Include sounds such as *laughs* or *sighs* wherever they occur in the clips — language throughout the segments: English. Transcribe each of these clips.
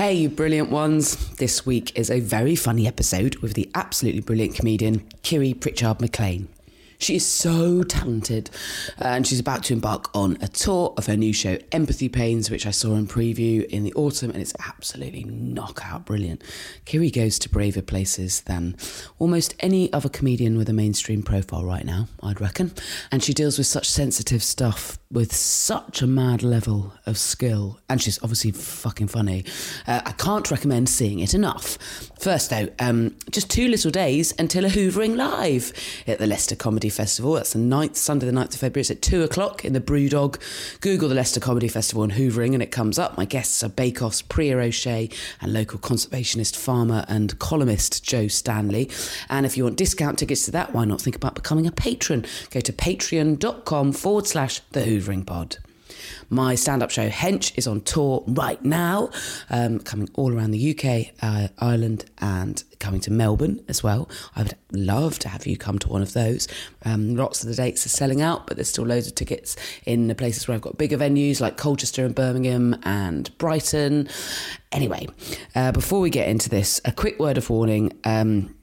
Hey, you brilliant ones. This week is a very funny episode with the absolutely brilliant comedian Kiri Pritchard McLean. She is so talented, uh, and she's about to embark on a tour of her new show, Empathy Pains, which I saw in preview in the autumn, and it's absolutely knockout brilliant. Kiri goes to braver places than almost any other comedian with a mainstream profile right now, I'd reckon. And she deals with such sensitive stuff with such a mad level of skill, and she's obviously fucking funny. Uh, I can't recommend seeing it enough. First, though, um, just two little days until a Hoovering Live at the Leicester Comedy Festival. That's the 9th, Sunday, the 9th of February. It's at 2 o'clock in the Brewdog. Google the Leicester Comedy Festival and Hoovering, and it comes up. My guests are Bake Off's Priya O'Shea and local conservationist, farmer, and columnist Joe Stanley. And if you want discount tickets to that, why not think about becoming a patron? Go to patreon.com forward slash the Hoovering Pod. My stand up show Hench is on tour right now, um, coming all around the UK, uh, Ireland, and coming to Melbourne as well. I would love to have you come to one of those. Um, lots of the dates are selling out, but there's still loads of tickets in the places where I've got bigger venues like Colchester and Birmingham and Brighton. Anyway, uh, before we get into this, a quick word of warning. Um,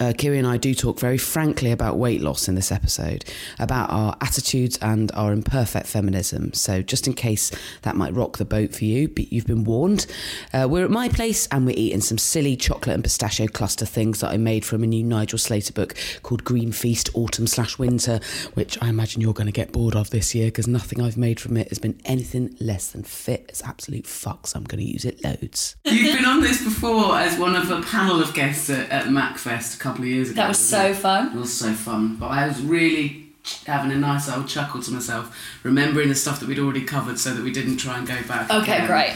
uh, Kiri and I do talk very frankly about weight loss in this episode, about our attitudes and our imperfect feminism. So, just in case that might rock the boat for you, but you've been warned. Uh, we're at my place and we're eating some silly chocolate and pistachio cluster things that I made from a new Nigel Slater book called Green Feast Autumn slash Winter, which I imagine you're going to get bored of this year because nothing I've made from it has been anything less than fit. It's absolute fuck, so I'm going to use it loads. You've been on this before as one of a panel of guests at, at MachFest a couple of years ago. That was so It fun. It was so fun. But I was really having a nice old chuckle to myself, remembering the stuff that we'd already covered so that we didn't try and go back. Okay, again. great.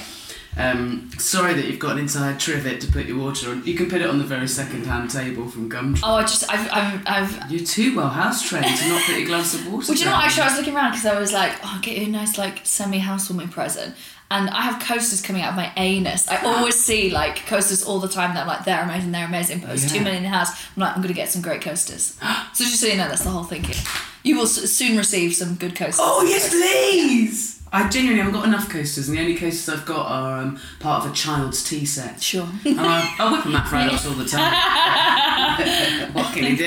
Um, sorry that you've got an inside trivet to put your water on. You can put it on the very second-hand table from Gumtree. Oh, I just, I've, I've, I've You're too well house trained to not put your gloves of water well, do you know what? Actually, I was looking around because I was like, oh, I'll get you a nice, like, semi housewarming present. And I have coasters coming out of my anus. I always *gasps* see, like, coasters all the time that I'm like, they're amazing, they're amazing. But there's Yeah. two million in the house. I'm like, I'm going to get some great coasters. *gasps* so just so you know, that's the whole thinking. You will soon receive some good coasters. Oh yes, please. I genuinely haven't got enough coasters, and the only coasters I've got are um, part of a child's tea set. Sure. And I, I whip them at Fridays all the *laughs* time. *laughs* what can you do?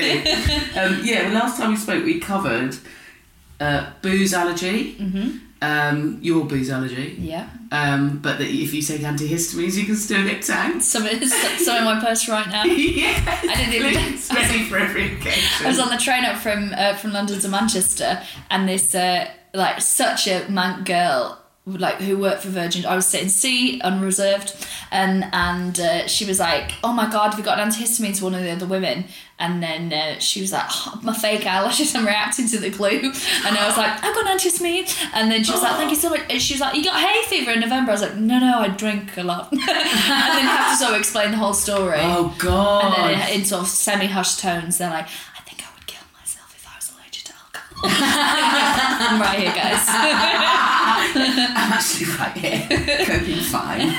Um, yeah, the last time we spoke, we covered uh, booze allergy, um, your booze allergy, Yeah. um, but that if you take antihistamines, you can still get tanked. Some some in my purse right now. *laughs* yeah, I didn't even- It's *laughs* ready for every occasion. I was on the train up from uh, from London to Manchester, and this uh, like such a mank girl like who worked for Virgin. I was sitting C unreserved, and and uh, she was like, "Oh my god, have you got an antihistamine?" to one of the other women, and then uh, she was like, oh, "My fake eyelashes, I'm reacting to the glue," and I was like, "I've got an antihistamine," and then she was like, "Thank you so much," and she was like, "You got hay fever in November?" I was like, "No, no, I drink a lot," *laughs* and then you have to sort of explain the whole story. oh God! And then in sort of semi hushed tones, they're like, I think I would kill myself if I was allergic to alcohol. I'm right here, guys. *laughs* I'm actually right here, coping fine.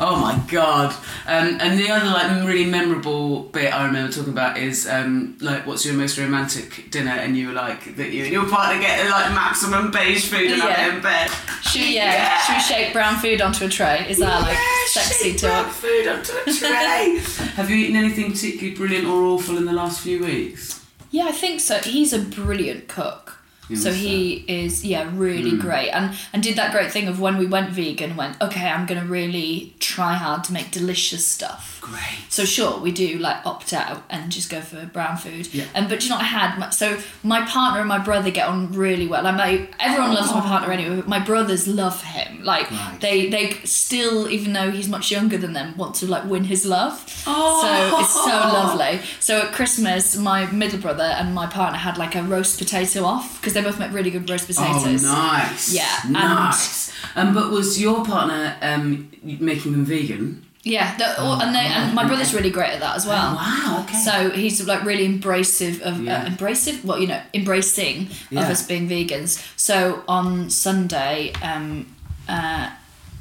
Oh my god! Um, and the other like really memorable bit I remember talking about is um, like, what's your most romantic dinner? And you were like that you and your partner get like maximum beige food and Yeah. it in bed. Should we, yeah, should we shake brown food onto a tray? Is that like sexy talk? brown food onto a tray. *laughs* have you eaten anything particularly brilliant or awful in the last few weeks? Yeah, I think so. He's a brilliant cook. So he is, yeah, really hmm. great, and and did that great thing of when we went vegan, went okay, I'm gonna really try hard to make delicious stuff. Great. So sure, we do like opt out and just go for brown food. Yeah. And but you know what I had? My- So my partner and my brother get on really well. Like my everyone loves my partner anyway. But my brothers love him. Like Right. they they still, even though he's much younger than them, want to like win his love. Oh. So it's so lovely. So at Christmas, my middle brother and my partner had like a roast potato off because they both make really good roast potatoes. Oh, nice. Yeah, and- Nice. Um, but was your partner um, making them vegan? Yeah, the, all- and they and my brother's really great at that as well. Wow, okay. So he's like really embracive of Yeah. uh, embracive. Well, you know, embracing Yeah. of us being vegans. So on Sunday, um, uh,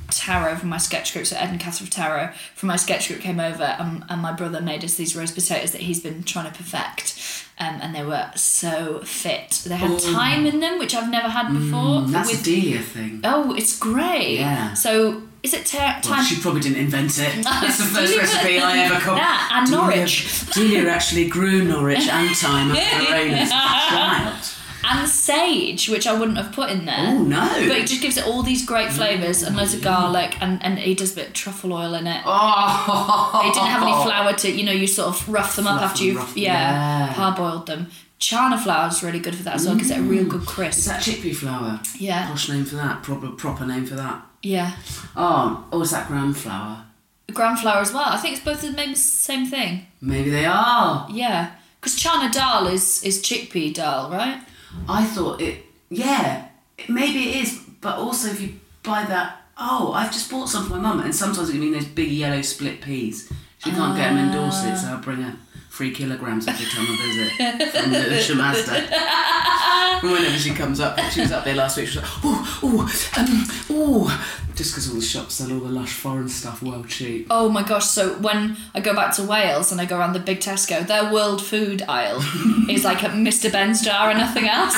Taro from my sketch group, so Ed and Catherine Taro from my sketch group came over, and, and my brother made us these roast potatoes that he's been trying to perfect. Um, and they were so fit. They had thyme in them, which I've never had before. Mm, That's with- a Delia thing. Oh, it's great. Yeah. So is it ta- Well, she probably didn't invent it. *laughs* That's the first recipe I ever cooked. That and Delia- Norwich. Delia actually grew Norwich and thyme at her own as a child. *laughs* and sage, which I wouldn't have put in there. Oh no! But it just gives it all these great flavours and loads of mm. garlic and, and he does a bit of truffle oil in it. oh, It didn't have any *laughs* flour to, you know, you sort of rough them up Fluff after and you've, yeah, yeah. parboiled them. Chana flour is really good for that as well, gives it a real mm. good crisp. Is that chickpea flour? Yeah. Posh name for that. Proper proper name for that. Yeah. Oh, or is that gram flour? Gram flour as well. I think it's both the maybe same thing. Maybe they are. Yeah. Because chana dal is, is chickpea dal, right? I thought it. Yeah, it, maybe it is. But also, if you buy that, oh, I've just bought some for my mum, and sometimes it can mean those big yellow split peas. She can't get them in Dorset, so I'll bring her three kilograms every time I visit from the *laughs* Shamazda. *laughs* Whenever she comes up, she was up there last week. She was like, oh, oh, um, oh, just because all the shops sell all the lush foreign stuff well cheap. Oh my gosh, so when I go back to Wales and I go around the big Tesco, their world food aisle *laughs* is like a Mr. Ben's jar and nothing else.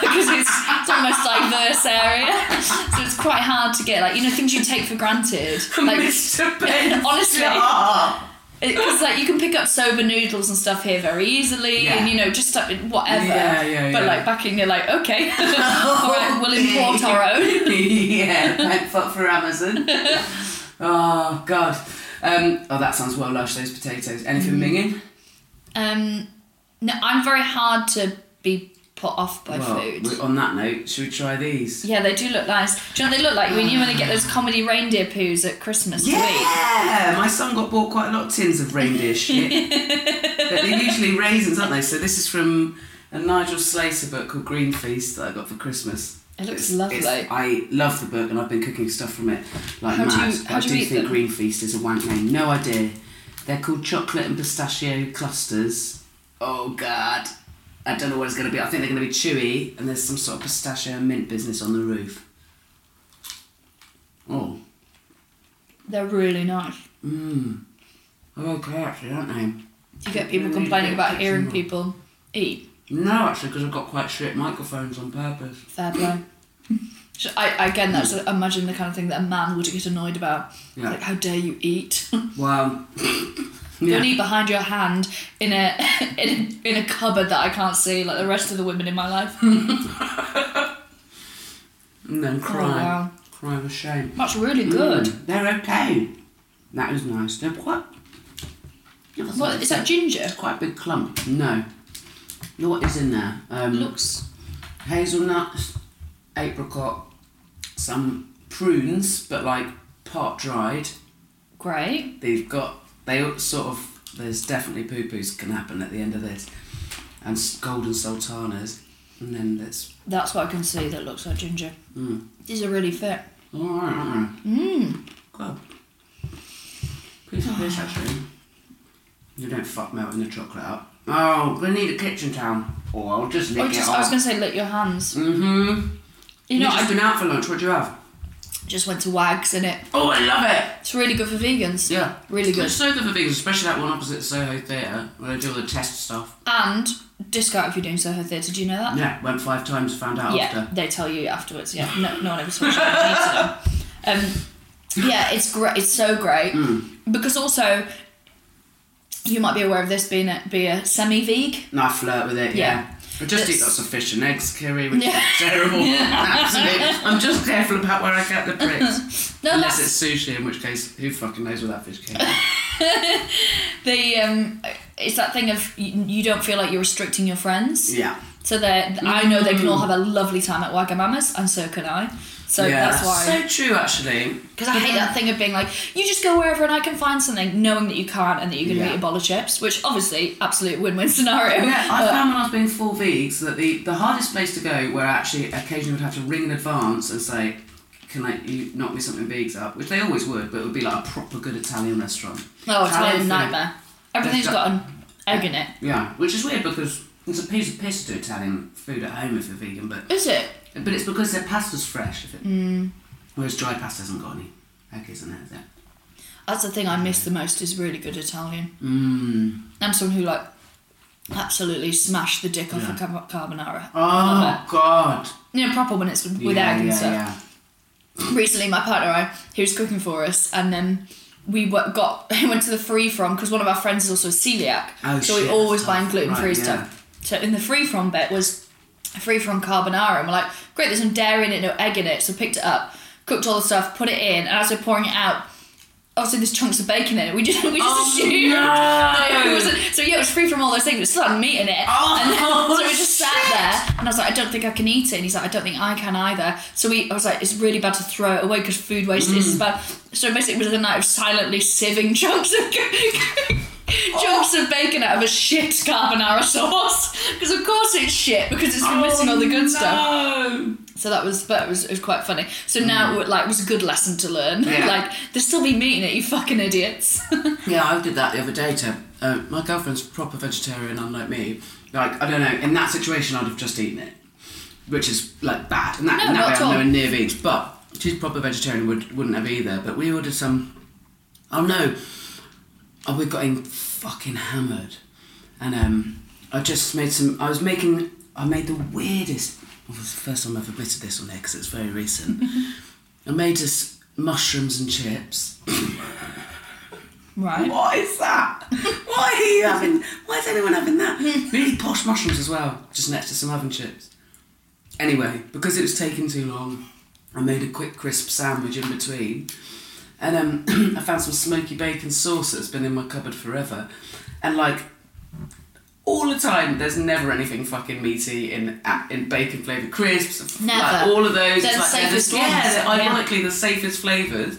because it's, it's almost diverse area. So it's quite hard to get, like, you know, things you take for granted. Like, Mr. Ben's honestly. jar. Because like you can pick up soba noodles and stuff here very easily, Yeah. and you know just stuff whatever. Yeah, yeah, But like back in, you're like, okay, *laughs* all right, we'll import our *laughs* own. yeah, thank fuck for Amazon. *laughs* oh God. Um, oh, that sounds well lush. Those potatoes. Anything minging? Um, no, I'm very hard to be put off by well, food. on that note, should we try these? Yeah, they do look nice. Do you know what they look like when you when they get those comedy reindeer poos at Christmas to? Yeah, my son got bought quite a lot of tins of reindeer shit. *laughs* but they're usually raisins, aren't they? So this is from a Nigel Slater book called Green Feast that I got for Christmas. It looks It's- lovely. it's- I love the book and I've been cooking stuff from it like How do mad. you- but how I do do you think them? Green Feast is a wank name. No idea. They're called chocolate and pistachio clusters. Oh god. I don't know what it's going to be. I think they're going to be chewy and there's some sort of pistachio and mint business on the roof. Oh. They're really nice. Mmm. Oh okay, actually, aren't they? Do you get people Really complaining about hearing people eat? No, actually, because I've got quite shit microphones on purpose. Fair play. *laughs* So I, again, that's hmm. imagine the kind of thing that a man would get annoyed about. Yeah. Like, how dare you eat? *laughs* Well, Don't eat behind your hand in a, *laughs* in a in a cupboard that I can't see, like the rest of the women in my life. *laughs* and then cry. Oh, wow. Cry with shame. That's really good. Mm, they're okay. That is nice. They're quite. What is that ginger? It's quite a big clump. No. What is in there? Um, Looks hazelnuts, apricot, some prunes, but like part dried. great. They've got they sort of. There's definitely poo poos can happen at the end of this, and golden sultanas, and then there's. That's what I can see that looks like ginger. Hmm. These are really fit. All right, aren't they? Mmm. God. Piece of *sighs* fish actually. You don't fuck melting the chocolate up. Oh, we need a kitchen towel. Or I'll just lick Oh, it off. I was going to say, lick your hands. Mm-hmm. You know, just I been out for lunch. What'd you have? Just went to Wags in it. Oh, I love it. It's really good for vegans. Yeah. Really good. It's so good for vegans, especially that one opposite Soho Theatre where they do all the test stuff. And discount if you're doing Soho Theatre. Do you know that? Yeah, went five times, found out Yeah, after. they tell you afterwards. Yeah, no, no one ever switches. I need to know. Um, yeah, it's great. It's so great Mm. because also you might be aware of this being a, be a semi-veg. No, I flirt with it, Yeah. yeah. I just eat lots of fish and eggs, Kiri, which Yeah. is terrible. *laughs* Absolutely. I'm just careful about where I get the pricks. *laughs* No, Unless that's it's sushi, in which case, who fucking knows where that fish came from? *laughs* the um. It's that thing of you, you don't feel like you're restricting your friends. Yeah. So that I know they can all have a lovely time at Wagamama's, and so can I. So yeah, that's why. It's so true, actually. Because I hate that thing of being like, you just go wherever and I can find something, knowing that you can't and that you're going to Yeah. eat a bowl of chips, which obviously, absolute win-win *laughs* scenario. Yeah, I found when I was being full vegs that the, the hardest place to go where I actually occasionally would have to ring in advance and say, can I you knock me something vegs up? Which they always would, but it would be like a proper good Italian restaurant. Oh, it's Italian a nightmare. Everything's They've got got- an egg in it. Yeah, which is weird because it's a piece of piss to do Italian food at home if you're vegan, but Is it? But it's because their pasta's fresh. Mm. Whereas dry pasta hasn't got any egg, isn't it? Is it? That's the thing I miss the most is really good Italian. Mmm. I'm someone who like absolutely smashed the dick off Yeah. a carbonara. Oh God. You know, proper when it's with yeah, egg and yeah, stuff. yeah. recently my partner and I he was cooking for us and then we got *laughs* went to the free from because one of our friends is also a celiac Oh, so we always buying gluten free Right, stuff so in the free from bit was free from carbonara and we're like great there's some dairy in it no egg in it so picked it up cooked all the stuff put it in and as we're pouring it out obviously there's chunks of bacon in it we just we just Oh, assumed no. that it wasn't so yeah it was free from all those things but it still had meat in it Oh, and then, so we just sat there and I was like, I don't think I can eat it. And he's like, I don't think I can either. So we, I was like, it's really bad to throw it away because food waste Mm. is bad. So basically, it was a night of silently sieving chunks of *laughs* *laughs* chunks of bacon out of a shit carbonara sauce. Because of course it's shit because it's been missing all the good stuff. So that was, but it was, it was quite funny. So now, like, it was a good lesson to learn. Mm. Yeah. *laughs* like, there's still be meat in it, you fucking idiots. *laughs* Yeah, I did that the other day to uh, my girlfriend's proper vegetarian, unlike me. Like, I don't know, in that situation, I'd have just eaten it, which is like bad. And that, No, in not that way, at I'm all. nowhere near veg. But she's proper vegetarian, would, wouldn't have either. But we ordered some. Oh no! Oh, we got in fucking hammered. And um, I just made some. I was making. I made the weirdest. Well, it was the first time I've ever admitted this on here because it's very recent. *laughs* I made us mushrooms and chips. right. What is that? Why are you having? Why is anyone having that? *laughs* really posh mushrooms as well, just next to some oven chips. Anyway, because it was taking too long, I made a quick crisp sandwich in between, and um, *clears throat* I found some smoky bacon sauce that's been in my cupboard forever, and like. All the time, there's never anything fucking meaty in in bacon flavoured crisps. Never. Like, all of those. They're it's the like, safest they're the, Yeah, they're yeah. ironically the safest flavours.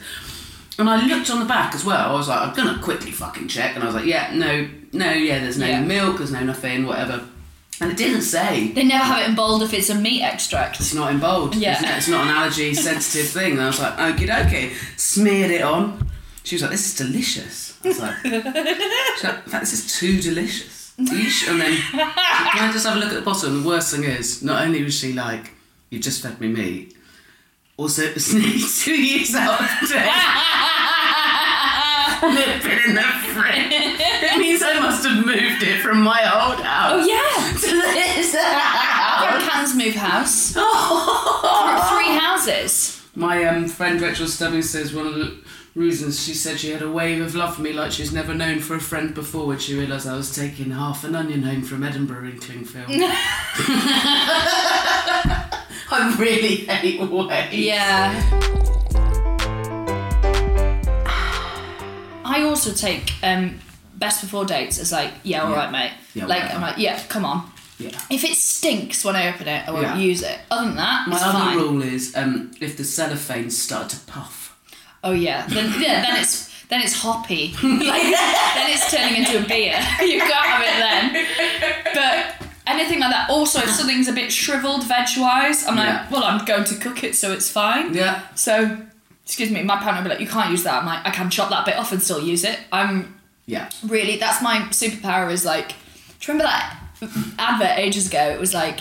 And I looked on the back as well. I was like, I'm gonna quickly fucking check. And I was like, yeah, no, no, yeah, there's no Yeah. milk, there's no nothing, whatever. And it didn't say. They never have it in bold if it's a meat extract. It's not in bold. Yeah. It's not, it's not an allergy *laughs* sensitive thing. And I was like, okie dokie. Smeared it on. She was like, this is delicious. I was like, *laughs* like, in fact, this is too delicious. And then, *laughs* can I just have a look at the bottom? The worst thing is, not only was she like, you just fed me meat, also it was nearly two years out of date. and it been in the fridge. It means I must have moved it from my old house Oh yeah. Move house. *laughs* Three houses. My um, friend Rachel Stubbings says one of the reasons she said she had a wave of love for me like she's never known for a friend before when she realised I was taking half an onion home from Edinburgh in Clingfield. *laughs* *laughs* I really hate waves. Yeah. I also take um, best before dates as like, yeah, all Yeah. right, mate. Yeah, like, whatever. I'm like, yeah, come on. Yeah. If it stinks when I open it, I won't Yeah. use it. Other than that, My it's other fine. rule is um, if the cellophane start to puff. Oh yeah, then yeah, then it's then it's hoppy. *laughs* *laughs* like then it's turning into a beer. *laughs* You can't have it then. But anything like that. Also, if something's a bit shriveled veg wise, I'm Yeah. like, well, I'm going to cook it, so it's fine. Yeah. So, excuse me, my partner will be like, you can't use that. I'm like, I can chop that bit off and still use it. I'm Yeah. really that's my superpower is like do you remember that advert ages ago it was like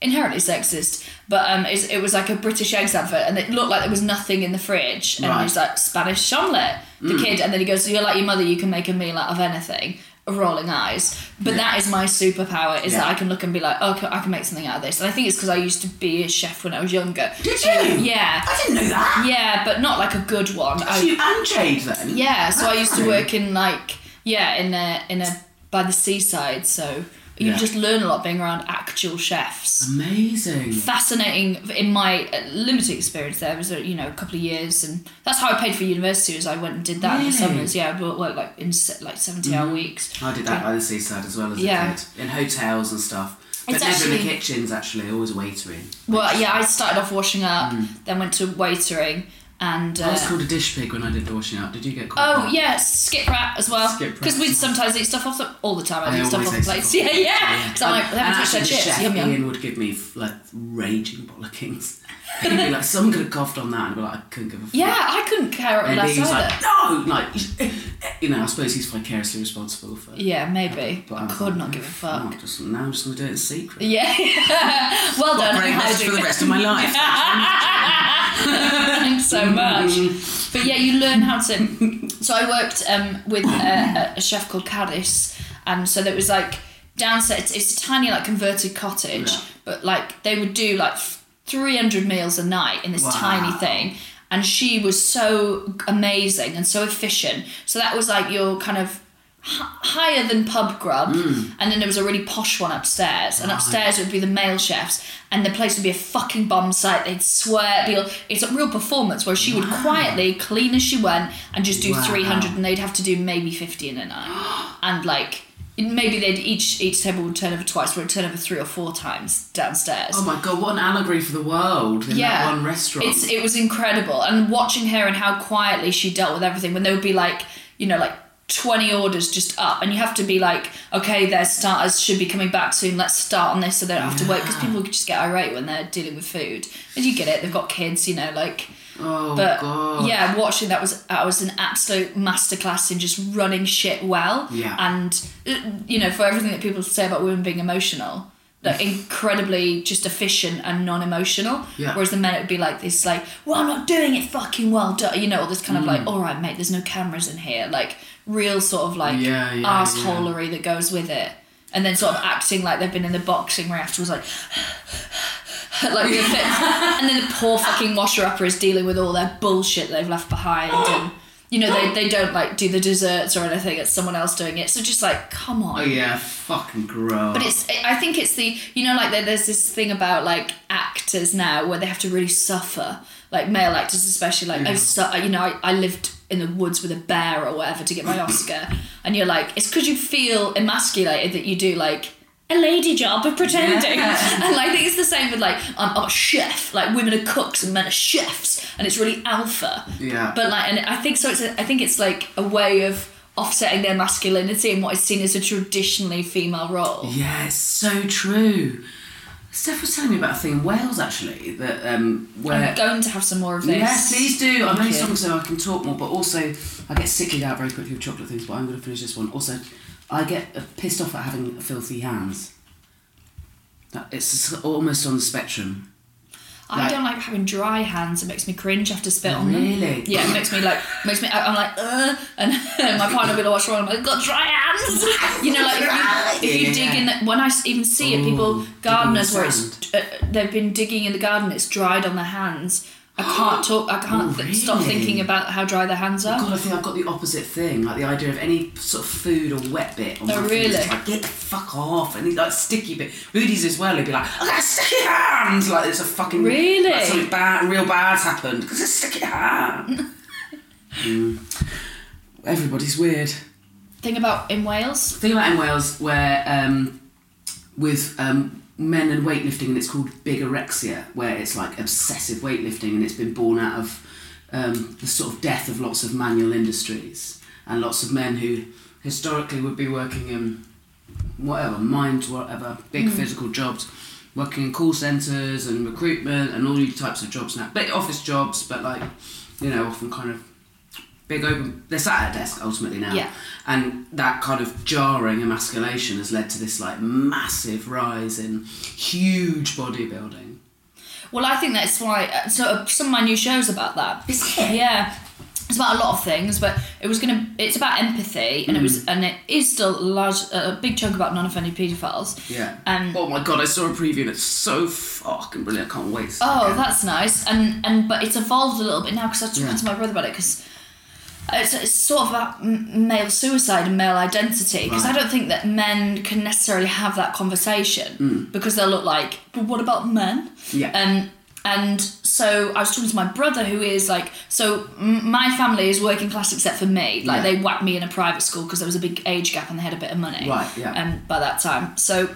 inherently sexist but um it, it was like a british eggs advert and it looked like there was nothing in the fridge and Right. it was like spanish omelette the kid and then he goes so you're like your mother you can make a meal out of anything rolling eyes but that is my superpower is that i can look and be like oh I can make something out of this and i think it's because i used to be a chef when i was younger Did you? yeah I didn't know that. yeah but not like a good one I- you and Jade then? yeah, so I used to work in like yeah in a in a by the seaside. So you Yeah. just learn a lot being around actual chefs. Amazing. Fascinating in my uh, limited experience. There was a you know a couple of years, and that's how I paid for university. Was I went and did that in the Mm-hmm. summers. Yeah, I worked like in like seventy hour weeks. I did that by the seaside as well as Yeah. a kid. In hotels and stuff. But It's never in the kitchens actually, always waitering. Well, yeah, I started off washing up, Mm. then went to waitering, and. I was uh, called a dish pig when I did the washing up. Did you get called Oh that? yeah, skip rat as well. Skip rat. Because we'd sometimes eat stuff off the all the time. I, I eat stuff off the *laughs* plates. Yeah, off the yeah. I'm like, and haven't touched their the chips. chef Yum yum. Ian would give me like raging bollockings. He'd be like, someone could have coughed on that, and be like, I couldn't give a fuck. Yeah, I couldn't care And less he was either. like, no, like, *laughs* you know, I suppose he's vicariously responsible for. yeah, maybe. But I could like, not give a fuck. "Oh, just, now I'm just gonna do it in secret. Yeah. *laughs* well done. Great message for the rest of my life. *laughs* Thanks so much. But yeah, you learn how to. So I worked um, with a, a chef called Caddis, and so there was like downstairs. It's, it's a tiny like converted cottage, Yeah. but like they would do like three hundred meals a night in this Wow. tiny thing. And she was so amazing and so efficient. So that was like your kind of h- higher than pub grub, mm. and then there was a really posh one upstairs, and upstairs would be the male chefs, and the place would be a fucking bomb site. They'd swear, be all- it's a real performance where she would quietly clean as she went and just do Wow. three hundred, and they'd have to do maybe fifty in a night, *gasps* and like. Maybe they'd each each table would turn over twice, or it'd turn over three or four times downstairs Oh my god, what an allegory for the world in that one restaurant. it's it was incredible, and watching her and how quietly she dealt with everything. When there would be like, you know, like twenty orders just up, and you have to be like, okay, their starters should be coming back soon. Let's start on this, so they don't have to wait because people just get irate when they're dealing with food. And you get it; they've got kids, you know, like. Oh But god. yeah, watching that was that was an absolute masterclass in just running shit well. Yeah. And uh, you know, for everything that people say about women being emotional, like incredibly just efficient and non-emotional. Yeah. Whereas the men it would be like this, like, well, I'm not doing it fucking well, done. You know, all this kind of like, Mm. all right, mate, there's no cameras in here, like real sort of like Yeah, yeah, assholery that goes with it. And then sort of acting like they've been in the boxing ring afterwards, like like fit. and then the poor fucking washer upper is dealing with all their bullshit they've left behind and you know they, they don't like do the desserts or anything. It's someone else doing it. So just like come on. Oh yeah, fucking gross. but it's i think it's the you know like there's this thing about like actors now where they have to really suffer. Like male actors especially like I su- you know I, I lived in the woods with a bear or whatever to get my oscar. And you're like it's because you feel emasculated that you do like a lady job of pretending *laughs* and like I think it's the same with like I'm, I'm a chef like women are cooks and men are chefs and it's really alpha Yeah. but like and I think so it's a, I think it's like a way of offsetting their masculinity and what is seen as a traditionally female role Yeah, it's so true. Steph was telling me about a thing in Wales actually that um where I'm going to have some more of this. Yes, please do. I'm only talking so I can talk more, but also I get sickly out very quickly with chocolate things. But I'm going to finish this one. Also, I get pissed off at having filthy hands. That it's almost on the spectrum. I Like- don't like having dry hands. It makes me cringe after spit on Really? them. Yeah, it makes me like makes me. I'm like, uh, and *laughs* my partner will be like, "What's wrong?" I'm like, "Got dry hands." *laughs* You know, like if you, if you Yeah, dig yeah. in. The, when I even see it, people gardeners where it's uh, they've been digging in the garden, it's dried on their hands. I can't talk. I can't Oh, th- stop thinking about how dry their hands are. God, I think I've got the opposite thing. Like the idea of any sort of food or wet bit on Oh, my really? fingers, like get the fuck off. And like sticky bit. Rudy's as well. He'd be like, I got sticky hands. Like it's a fucking Really? Like something bad, real bad's happened because it's sticky hand. *laughs* Mm. Everybody's weird. Thing about in Wales. thing about in Wales where um, with um, men and weightlifting and it's called bigorexia where it's like obsessive weightlifting and it's been born out of um, the sort of death of lots of manual industries. And lots of men who historically would be working in whatever mines whatever big physical jobs working in call centres and recruitment and all these types of jobs now. But office jobs but like you know often kind of big open they're sat at a desk ultimately now Yeah. and that kind of jarring emasculation has led to this like massive rise in huge bodybuilding Well, I think that's why. uh, So uh, some of my new shows about that? Yeah. It's about a lot of things, but it was gonna. It's about empathy, and it was, Mm. and it is still a large, a big chunk about non-offending paedophiles. yeah Um, oh my god i saw a preview and it's so fucking brilliant i can't wait to see it Oh, that's nice. And and but it's evolved a little bit now because I was talking Yeah. to my brother about it because it's, it's sort of about male suicide and male identity because I don't think that men can necessarily have that conversation Mm. because they'll look like, but what about men? Yeah. Um, and so I was talking to my brother who is like, so my family is working class except for me. Like Yeah. they whacked me in a private school because there was a big age gap and they had a bit of money. Right, yeah. Um, by that time, so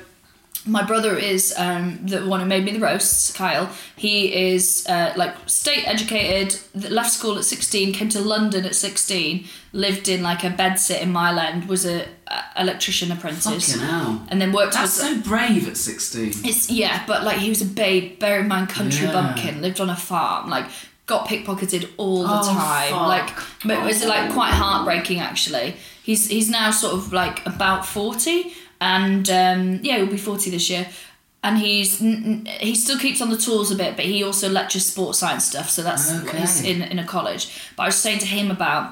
my brother is um, the one who made me the roasts, Kyle. He is uh, like state educated, left school at 16, came to London at 16, lived in like a bedsit in Mile End, was a, a electrician apprentice. Fucking hell. And then worked that's as so brave at 16 it's yeah, but like he was a babe, bear in mind country Yeah. bumpkin, lived on a farm, like got pickpocketed all the Oh, time. fuck. Like but it was like quite heartbreaking actually. He's he's now sort of like about forty and um, yeah, he'll be forty this year. And he's he still keeps on the tools a bit, but he also lectures sports science stuff. So that's Okay. he's in in a college. But I was saying to him about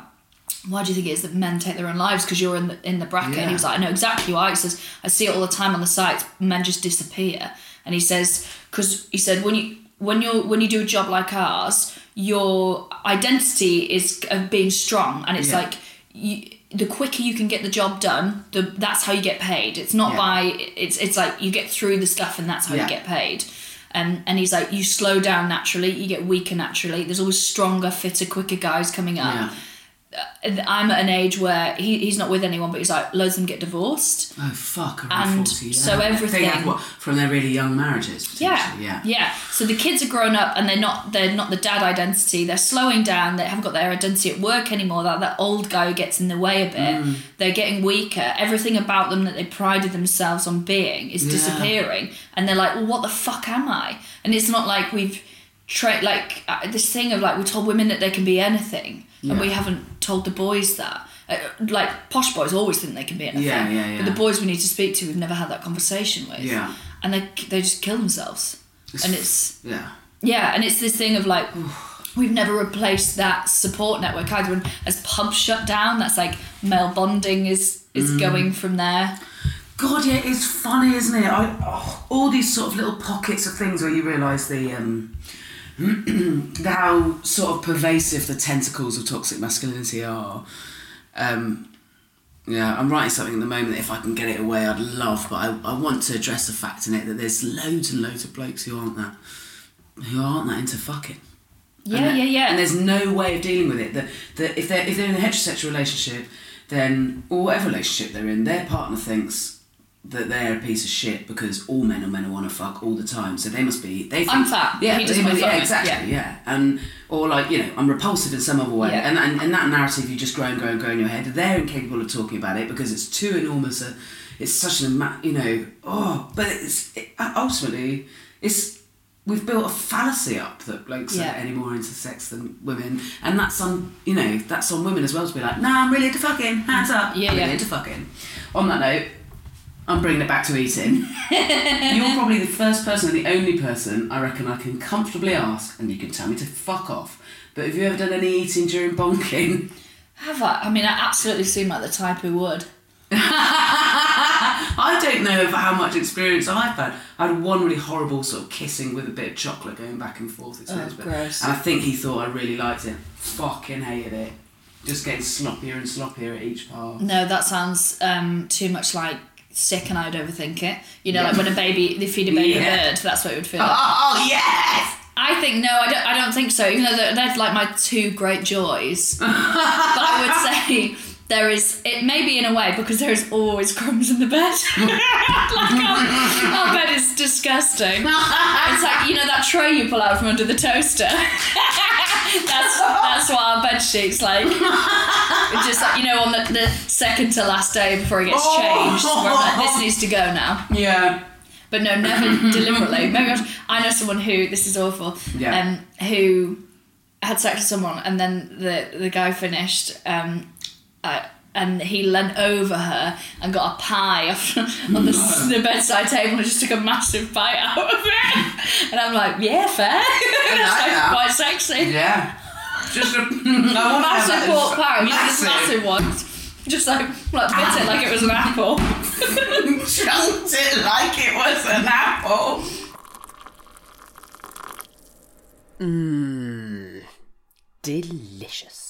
why do you think it is that men take their own lives? Because you're in the in the bracket. And he was like, I know exactly why. He says, I see it all the time on the sites. Men just disappear. And he says, because he said when you when you when you do a job like ours, your identity is of being strong, and it's Yeah. like. You, the quicker you can get the job done, the that's how you get paid. It's not Yeah. by it's it's like you get through the stuff and that's how Yeah. you get paid. And and he's like you slow down naturally, you get weaker naturally. There's always stronger, fitter, quicker guys coming up. yeah I'm at an age where he, he's not with anyone, but he's like loads of them get divorced. oh fuck And 40 yeah. so everything- have what from their really young marriages Yeah, yeah yeah. So the kids are grown up and they're not they're not the dad identity. They're slowing down. They haven't got their identity at work anymore. That that old guy gets in the way a bit. Mm. They're getting weaker. Everything about them that they prided themselves on being is Yeah. disappearing. And they're like, well, what the fuck am I? And it's not like we've tra- like uh, this thing of like we told women that they can be anything, and we haven't told the boys that. Uh, like posh boys always think they can be anything. Yeah, yeah, But the boys we need to speak to, we've never had that conversation with. Yeah. And they they just kill themselves. and it's yeah yeah, and it's this thing of like we've never replaced that support network either. And as pubs shut down, that's like male bonding is is Mm. going from there. God, yeah, it's funny, isn't it? I, oh, all these sort of little pockets of things where you realise the um, *clears throat* how sort of pervasive the tentacles of toxic masculinity are. Um, yeah, I'm writing something at the moment. If I can get it away, I'd love, but I, I want to address the fact in it that there's loads and loads of blokes who aren't that, who aren't that into fucking. Yeah, And yeah, yeah. And there's no way of dealing with it. That, that if they're if they're in a heterosexual relationship, then or whatever relationship they're in, their partner thinks that they're a piece of shit because all men are men who want to fuck all the time. So they must be. They think, I'm fat. Yeah, He doesn't fuck yeah, exactly. Yeah. Yeah. and or like you know, I'm repulsive in some other way. Yeah. And, and and that narrative you just grow and grow and grow in your head. They're incapable of talking about it because it's too enormous. A, it's such an you know. Oh, but it's it, uh, ultimately it's. We've built a fallacy up that blokes Yeah. are any more into sex than women, and that's on you know that's on women as well to be like, nah, I'm really into fucking, hands up, Yeah, I'm really yeah. into fucking. On that note, I'm bringing it back to eating. *laughs* You're probably the first person and the only person I reckon I can comfortably ask, and you can tell me to fuck off. But have you ever done any eating during bonking? Have I? I mean, I absolutely seem like the type who would. *laughs* I don't know how much experience I've had. I had one really horrible sort of kissing with a bit of chocolate going back and forth experience. but- gross. And I think he thought I really liked it. Fucking hated it. Just getting sloppier and sloppier at each part. No, that sounds um, too much like sick and I'd overthink it. You know, like when a baby, they feed a baby Yeah. a bird, that's what it would feel like. Oh, oh, yes! I think, no, I don't, I don't think so, even though they're, they're like my two great joys. *laughs* but I would say there is, it may be in a way because there is always crumbs in the bed. *laughs* like our, our bed is disgusting. *laughs* It's like, you know, that tray you pull out from under the toaster. That's that's what our bed sheet's like. Just like, you know, on the, the second to last day before it gets changed, where I'm like, this needs to go now. Yeah. But no, never *laughs* deliberately. Maybe I, I know someone who this is awful. Yeah. Um, who had sex with someone, and then the the guy finished. Um, uh, and he leant over her and got a pie off *laughs* on the, the bedside table and just took a massive bite out of it. And I'm like, yeah, fair. *laughs* That's like that. quite sexy. Yeah. Just a *laughs* Massive pork pie, you know, this massive ones. Just like, like bit it like it was an apple. Chunked it like it was an apple. Mmm. Delicious.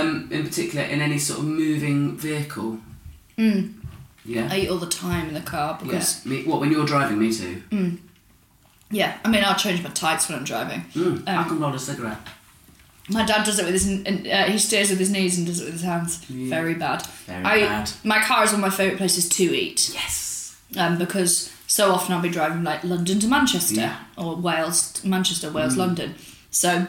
um, in particular, in any sort of moving vehicle? Mm. Yeah. I eat all the time in the car because yeah. Me, what when you're driving? Me too. Yeah, I mean, I'll change my tights when I'm driving. Mm, I Um, can roll a cigarette. My dad does it with his. and, Uh, he steers with his knees and does it with his hands. Very bad. Very I, bad. My car is one of my favourite places to eat. Yes. Um, because so often I'll be driving like London to Manchester Yeah. or Wales, Manchester, Wales, Mm. London. So,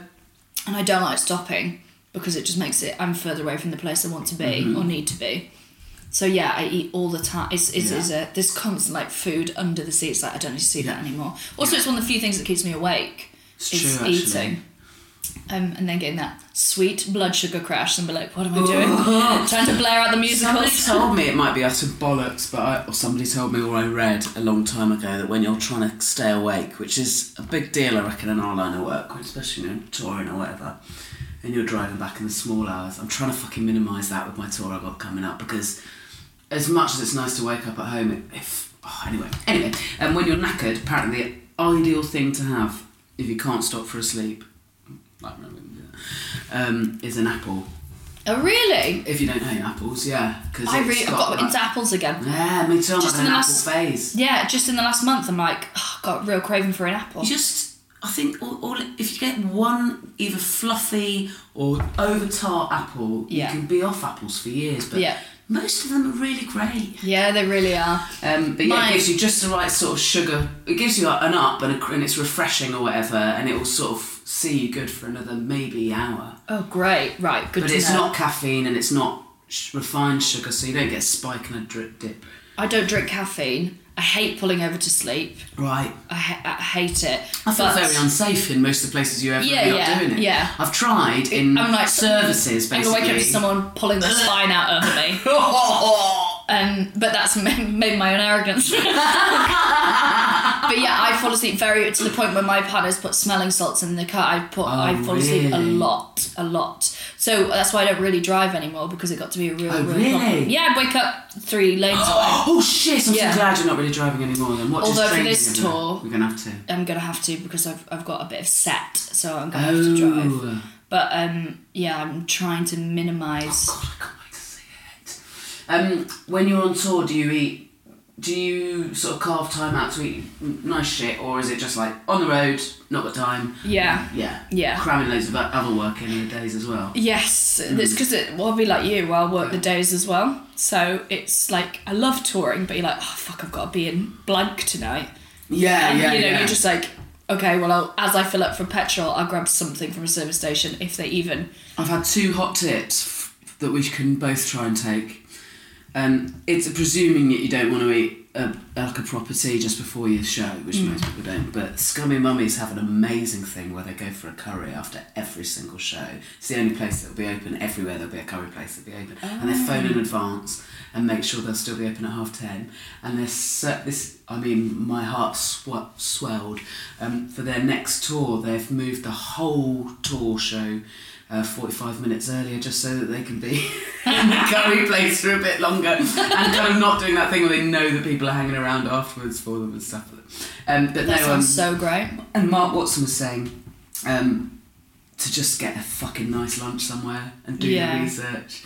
and I don't like stopping because it just makes it. I'm further away from the place I want to be Mhm. or need to be. So yeah, I eat all the time. It's, it's, Yeah. it's a, this constant like food under the seats. Like I don't need to see that anymore. Also, it's one of the few things that keeps me awake. It's is true, eating. Um, and then getting that sweet blood sugar crash and be like, what am I doing? *laughs* Trying to blare out the music. Somebody musicals. told me it might be utter bollocks, but I, or somebody told me or I read a long time ago that when you're trying to stay awake, which is a big deal, I reckon, in our line of work, especially you know, touring or whatever, and you're driving back in the small hours. I'm trying to fucking minimise that with my tour I've got coming up because as much as it's nice to wake up at home, it- if oh, anyway, anyway, and when you're knackered, apparently the ideal thing to have if you can't stop for a sleep, like um, is an apple. Oh really? If you don't hate apples, yeah, because I really, I've got into apples again. Yeah, me too. I'm Just in an the apple last- phase. Yeah, just in the last month, I'm like, oh, got real craving for an apple. You just, I think, all, all, if you get one either fluffy or over tart apple, Yeah. you can be off apples for years. But Yeah. most of them are really great. Yeah, they really are. Um, but yeah, Mine- it gives you just the right sort of sugar. It gives you an up and, a, and it's refreshing or whatever, and it will sort of see you good for another maybe hour. Oh, great. Right, good but it's know. not caffeine and it's not refined sugar, so you don't get a spike and a drip dip. I don't drink caffeine. I hate pulling over to sleep. Right. I, ha- I hate it. I feel But- very unsafe in most of the places you ever Yeah, end up yeah, doing it. yeah. I've tried in I'm like services I'm basically. gonna wake up to someone pulling the spine out of me. *laughs* Um, but that's ma- maybe my own arrogance. *laughs* but yeah, I fall asleep very to the point where my partner's put smelling salts in the car. I put I fall asleep a Oh, lot, a lot. So that's why I don't really drive anymore because it got to be a real, Oh, real really? problem. Yeah, I'd wake up three lanes away. *gasps* Oh shit! I'm Yeah. so glad you're not really driving anymore. Then what? Although just for this tour- we're gonna have to. I'm gonna have to because I've I've got a bit of set, so I'm gonna have Oh. to drive. But um, yeah, I'm trying to minimise. God, I can't wait to see it. Um, when you're on tour, do you eat? Do you sort of carve time out to eat nice shit, or is it just like on the road, not got time? Yeah. Yeah. Yeah. Cramming loads of other work in your days as well. Yes, Mm. it's because it, well, I'll be like you, I'll work the days as well. So it's like, I love touring, but you're like, oh fuck, I've got to be in blank tonight. Yeah, And, yeah, You know, yeah. you're just like, okay, well, I'll, as I fill up for petrol, I'll grab something from a service station if they even. I've had two hot tips that we can both try and take. Um, it's presuming that you don't want to eat a, like a proper tea just before your show, which Mm. most people don't. But Scummy Mummies have an amazing thing where they go for a curry after every single show. It's the only place that will be open. Everywhere there'll be a curry place that'll be open, and they phone in advance and make sure they'll still be open at half ten. And this, so, this, I mean, my heart sw- swelled. Um, for their next tour, they've moved the whole tour show. Uh, 45 minutes earlier just so that they can be *laughs* in the curry place for a bit longer and kind of not doing that thing where they know that people are hanging around afterwards for them and stuff. Um, but That no, um, sounds so great. and Mark Watson was saying um, to just get a fucking nice lunch somewhere and do Yeah. your research.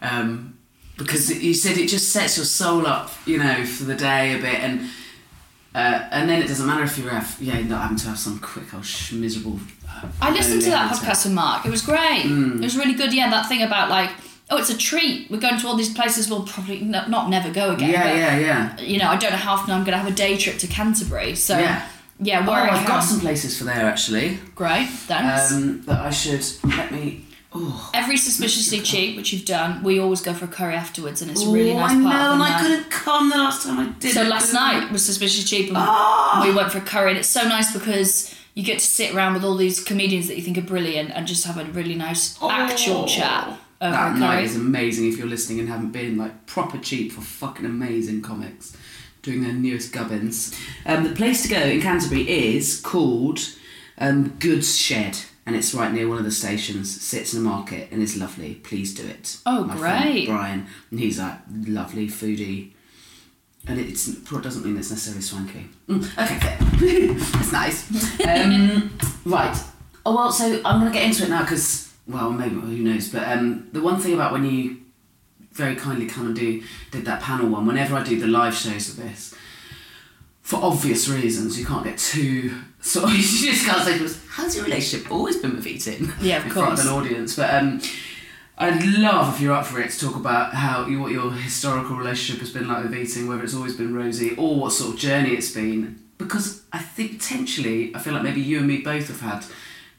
Um, because you said it just sets your soul up, you know, for the day a bit, and uh, and then it doesn't matter if you're have, yeah, not having to have some quick old sh- miserable. Uh, I listened to that podcast with Mark. It was great. Mm. It was really good. Yeah, that thing about like, oh, it's a treat. We're going to all these places we'll probably n- not never go again. Yeah, but, yeah, yeah. You know, I don't know how often I'm going to have a day trip to Canterbury. So Yeah. yeah, Oh, where I I've got some places for there actually. Great, thanks. Um, that I should let me. Oh, Every suspiciously cheap, which you've done, we always go for a curry afterwards, and it's a really Oh, nice I part know, of the and I night. couldn't come the last time I did. So it. last night was suspiciously cheap, and Ah! we went for a curry, and it's so nice because you get to sit around with all these comedians that you think are brilliant, and just have a really nice actual chat over Oh. That a night curry. is amazing if you're listening and haven't been like proper cheap for fucking amazing comics doing their newest gubbins. Um, the place to go in Canterbury is called um, Goods Shed and it's right near one of the stations. Sits in a market and is lovely. Please do it. Oh, My great. Brian, and he's like lovely foodie. And it's it doesn't mean it's necessarily swanky. Mm, okay. *laughs* That's nice. Um, *laughs* right. Oh well, so I'm gonna get into it now because well, maybe who knows. But um, the one thing about when you very kindly come and do did that panel one. Whenever I do the live shows of this, for obvious reasons, you can't get too sort of. *laughs* You just can't say to us, "How's your relationship always been with eating?" Yeah, of *laughs* in front of an audience. But um, I'd love if you're up for it to talk about how you, what your historical relationship has been like with eating, whether it's always been rosy or what sort of journey it's been. Because I think potentially, I feel like maybe you and me both have had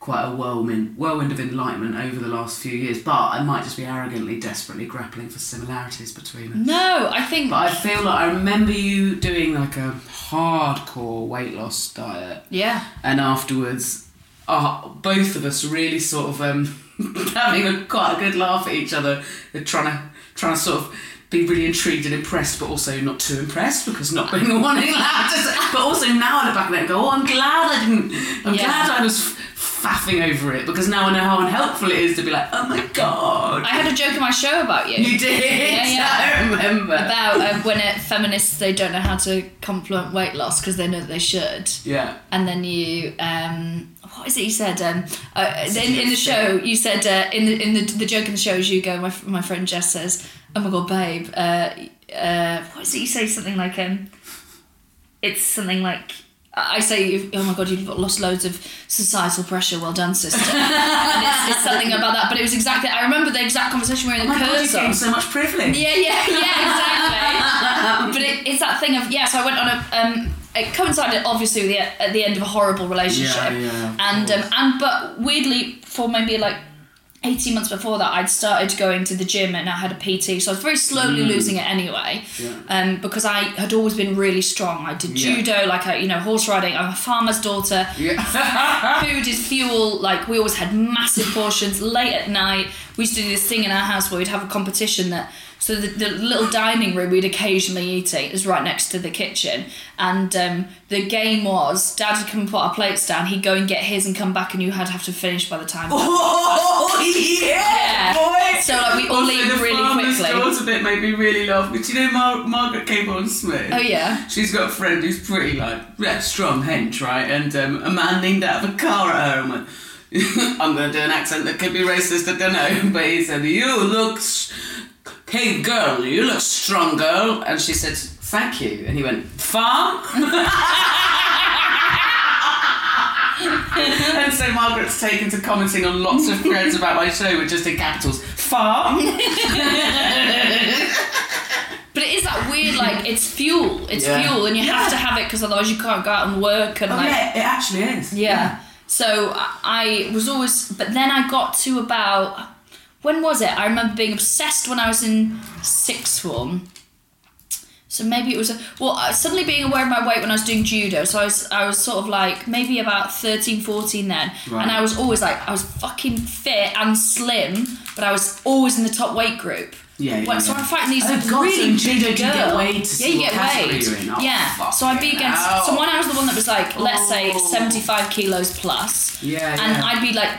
quite a whirlwind, whirlwind of enlightenment over the last few years. But I might just be arrogantly, desperately grappling for similarities between us. No, I think. But I feel like I remember you doing like a hardcore weight loss diet Yeah. and afterwards, uh, both of us really sort of um, *laughs* having a, quite a good laugh at each other, trying to trying to sort of be really intrigued and impressed, but also not too impressed because not being the one to. say- But also now I look back and go, oh, I'm glad I didn't. I'm Yeah. glad I was faffing over it because now I know how unhelpful it is to be like, oh my god. Had a joke in my show about you. You did? Yeah, yeah. *laughs* I remember. About uh, when it, feminists they don't know how to compliment weight loss because they know that they should. Yeah. And then you, um, what is it you said? Um, uh, in, in the show, you said uh, in the in the, the joke in the show is you go. My, my friend Jess says, "Oh my god, babe, uh, uh, what is it you say? Something like um, it's something like I say, oh my god, you've lost loads of societal pressure. Well done, sister. *laughs* and it's, it's something about that. But it was exactly. I remember the exact conversation we were in Oh the my God, you're Curzon. getting so much privilege. Yeah, yeah, yeah, exactly. *laughs* but it, it's that thing of yeah. So I went on a. Um, it coincided obviously with the, at the end of a horrible relationship, Yeah, yeah, and um, and but weirdly for maybe like. 18 months before that, I'd started going to the gym and I had a PT, so I was very slowly Mm. losing it anyway. Yeah. Um, because I had always been really strong. I did Yeah. judo, like I, you know, horse riding. I'm a farmer's daughter. *laughs* Food is fuel. Like we always had massive portions. Late at night, we used to do this thing in our house where we'd have a competition that. So the, the little dining room we'd occasionally eat in is right next to the kitchen, and um, the game was Dad would come and put our plates down. He'd go and get his and come back, and you had to have to finish by the time. Oh yeah, boy! So like we all Also, eat the really quickly. daughter bit made me really laugh. But you know Mar- Margaret Cabourn-Smith? Oh, yeah. She's got a friend who's pretty like yeah, strong hench, right? And um, a man leaned out of a car at her and went, "I'm going to do an accent that could be racist. I don't know." *laughs* But he said, "You look, hey girl, you look strong, girl." And she said, "Thank you." And he went, "Farm." *laughs* and so Margaret's taken to commenting on lots of threads about my show with just in capitals farm. *laughs* But it is that weird, like it's fuel. It's Yeah. fuel, and you have to have it because otherwise you can't go out and work. And Oh, like, yeah, it actually is. Yeah. So I I was always, but then I got to about when was it? I remember being obsessed when I was in sixth form. So maybe it was a, well suddenly being aware of my weight when I was doing judo. So I was I was sort of like maybe about 13, 14 then, Right. and I was always like I was fucking fit and slim, but I was always in the top weight group. Yeah, yeah, So yeah. I'm fighting these Oh, like, God, really judo, big girls. yeah, you get weighed. Oh, yeah. So I'd be against. So when I was the one that was like, let's say Oh. 75 kilos plus. Yeah, And yeah. I'd be like.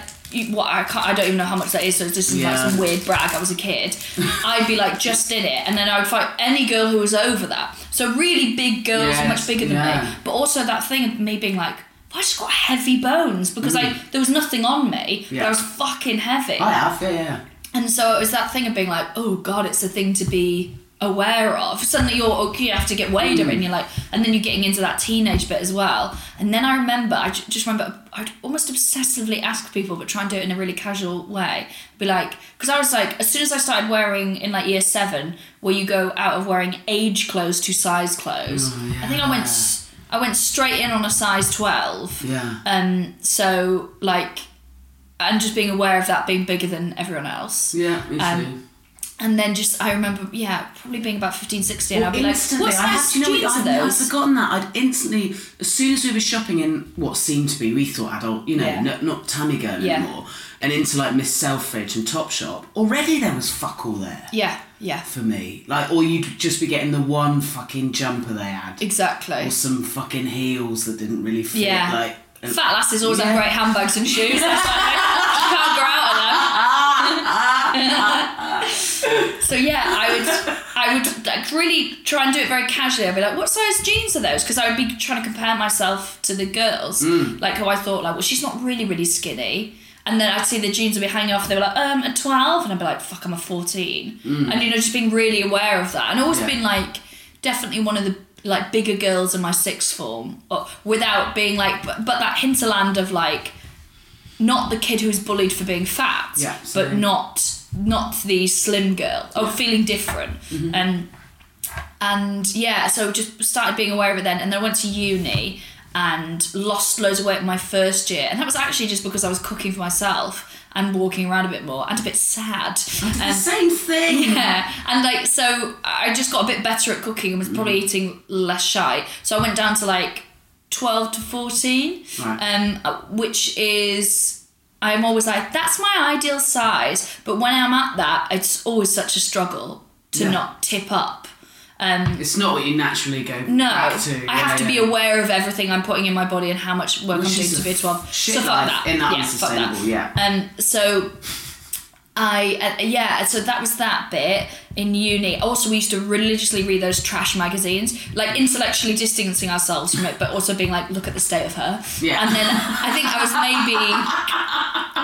What I can't, I don't even know how much that is. So this is like some weird brag. I was a kid. *laughs* I'd be like just in it, and then I would fight any girl who was over that. So really big girls, Yes, much bigger than yeah. me. But also that thing of me being like, I just got heavy bones because I there was nothing on me, but Mm. I was fucking heavy. I have, yeah, yeah. And so it was that thing of being like, oh god, it's a thing to be aware of. Suddenly you're okay, you have to get weighed Mm. and you're like, and then you're getting into that teenage bit as well. And then I remember, I just remember, I'd almost obsessively ask people, but try and do it in a really casual way. Be like, because I was like, as soon as I started wearing in like year seven, where you go out of wearing age clothes to size clothes, Oh, I think I went, I went straight in on a size twelve. Yeah. Um, so like, and just being aware of that being bigger than everyone else. Yeah, me. Um, and then just, I remember, yeah, probably being about 15, 16, Well, I'd be like, instantly, what I size to know what- I'd, I'd forgotten that. I'd instantly, as soon as we were shopping in what seemed to be, we thought adult, you know, Yeah. no, not Tammy Girl Yeah. anymore, and into like Miss Selfridge and Topshop. Already there was fuck all there Yeah, yeah, for me. Like, or you'd just be getting the one fucking jumper they had, exactly. or some fucking heels that didn't really fit. Yeah. Like, and- Fat lasses always Yeah. have great handbags and shoes. That's *laughs* you can't grow out of them. *laughs* so yeah, I would, I would like really try and do it very casually. I'd be like, "What size jeans are those?" Because I would be trying to compare myself to the girls, Mm. like who I thought like, "Well, she's not really, really skinny." And then I'd see the jeans would be hanging off. They were like, um, a twelve, and I'd be like, "Fuck, I'm a 14. And you know, just being really aware of that, and always Mm. Yeah. been like, definitely one of the like bigger girls in my sixth form, or, without being like, but, but that hinterland of like, not the kid who's bullied for being fat, Yeah, but not not the slim girl. Oh, feeling different, Mm-hmm. and and yeah, so just started being aware of it then, and then I went to uni and lost loads of weight in my first year, and that was actually just because I was cooking for myself and walking around a bit more and a bit sad. *laughs* And- same thing. yeah, and like so, I just got a bit better at cooking and was probably Mm. eating less shite. So I went down to like twelve to fourteen, Right. um, uh, which is I'm always like that's my ideal size. But when I'm at that, it's always such a struggle to Yeah. not tip up. Um, It's not what you naturally go no, back to. I have yeah, to be yeah. aware of everything I'm putting in my body and how much work Which I'm doing to be a 12. shit like life that. in that yeah, fuck that. yeah. Um, so I, uh, yeah, so that was that bit in uni. Also, we used to religiously read those trash magazines, like intellectually distancing ourselves from it, but also being like, look at the state of her. Yeah. And then I think I was maybe,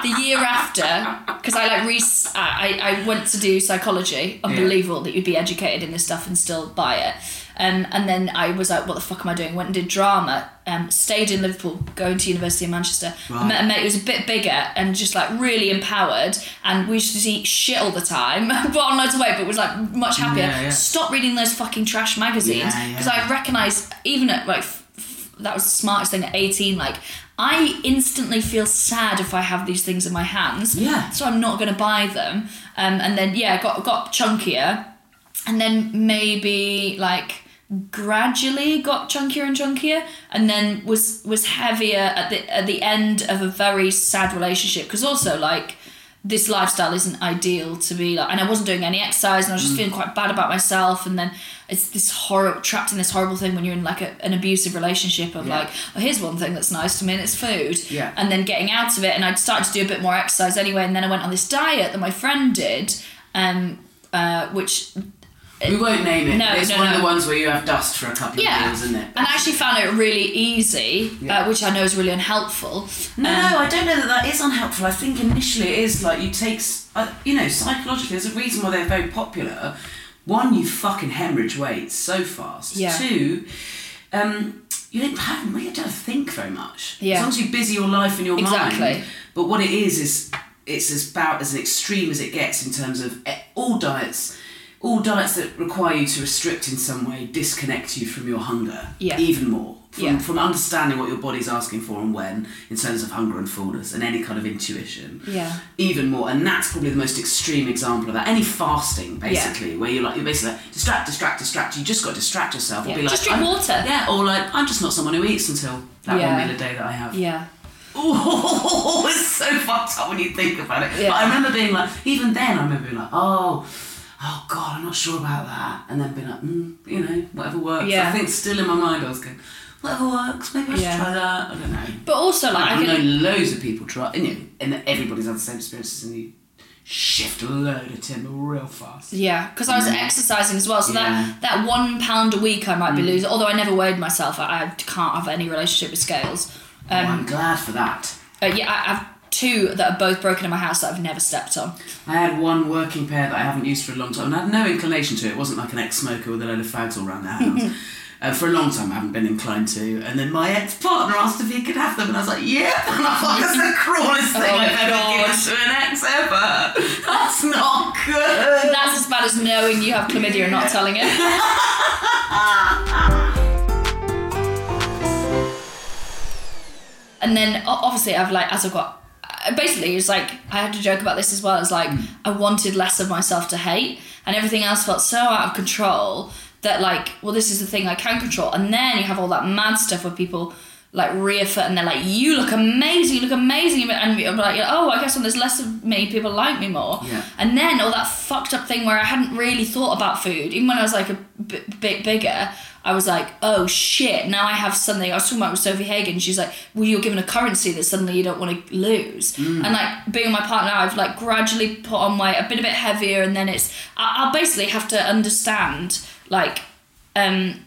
the year after, because I like re- I, I went to do psychology. Unbelievable that you'd be educated in this stuff and still buy it. Um, and then I was like, what the fuck am I doing? Went and did drama. Um, stayed in Liverpool, going to University of Manchester. I met a mate who was a bit bigger and just like really empowered. And we used to eat shit all the time, *laughs* put on loads of weight, but was like much happier. Yeah, yeah. Stop reading those fucking trash magazines because I recognise even at like f- f- that was the smartest thing at 18 like I instantly feel sad if I have these things in my hands. Yeah. So I'm not going to buy them. Um, and then yeah, got got chunkier, and then maybe like gradually got chunkier and chunkier, and then was was heavier at the at the end of a very sad relationship because also like. This lifestyle isn't ideal to be like, and I wasn't doing any exercise, and I was just feeling quite bad about myself. And then it's this horror trapped in this horrible thing when you're in like a, an abusive relationship of Yeah. like, oh, here's one thing that's nice to me, and it's food Yeah. and then getting out of it and I'd started to do a bit more exercise anyway and then I went on this diet that my friend did um uh which We won't name it. No, it's no, one of the ones where you have dust for a couple of years, isn't it? and I actually found it really easy Yeah. uh, which I know is really unhelpful No, Um, no, I don't know that that is unhelpful. I think initially it is like you take, uh, you know, psychologically, there's a reason why they're very popular. One, you fucking hemorrhage weight so fast. Yeah. Two, um, you don't have really don't think very much. Yeah. As long as you busy your life and your Exactly. mind. But what it is is it's as about as extreme as it gets in terms of eh, all diets. All diets that require you to restrict in some way disconnect you from your hunger Yeah. even more. From, Yeah. from understanding what your body's asking for and when in terms of hunger and fullness and any kind of intuition Yeah. even more and that's probably the most extreme example of that any fasting basically where you're like you're basically like distract distract distract you just got to distract yourself or Yeah. be like Just drink water. yeah or like I'm just not someone who eats until that Yeah. one meal a day that I have yeah Oh, *laughs* it's so fucked up when you think about it. Yeah. But I remember being like, even then, I remember being like, oh, oh God, I'm not sure about that. And then being like, mm, you know, whatever works. Yeah. I think still in my mind, I was going, whatever works, maybe I should Yeah. try that. I don't know. but also like I I know can loads of people try, and, you know, and everybody's had the same experiences, and you shift a load of timber real fast. yeah because I was exercising as well so Mm. Yeah. Mm. that that one pound a week I might be losing although I never weighed myself I, I can't have any relationship with scales Oh, I'm um, glad for that. uh, yeah I, I've two that are both broken in my house that I've never stepped on I had one working pair that I haven't used for a long time, and I had no inclination to it. It wasn't like an ex-smoker with a load of fags all around the house. *laughs* uh, for a long time, I haven't been inclined to. And then my ex-partner asked if he could have them, and I was like, "Yeah." *laughs* And I thought that's the cruelest thing Oh, I've ever God. given to an ex ever. *laughs* That's not good. That's as bad as knowing you have chlamydia and not telling it. and then obviously I've like as I've got basically it's like I had to joke about this as well. It's like I wanted less of myself to hate, and everything else felt so out of control that like well this is the thing I can control, and then you have all that mad stuff where people like reaffirm and they're like you look amazing, you look amazing, and I'm like oh I guess when there's less of me, people like me more. Yeah. And then all that fucked up thing where I hadn't really thought about food, even when I was like a b- bit bigger, I was like, oh shit, now I have something. I was talking about with Sofie Hagen. She's like, well, you're given a currency that suddenly you don't want to lose. And like being my partner, I've like gradually put on weight. I've been a bit heavier, and then it's I- I'll basically have to understand like. um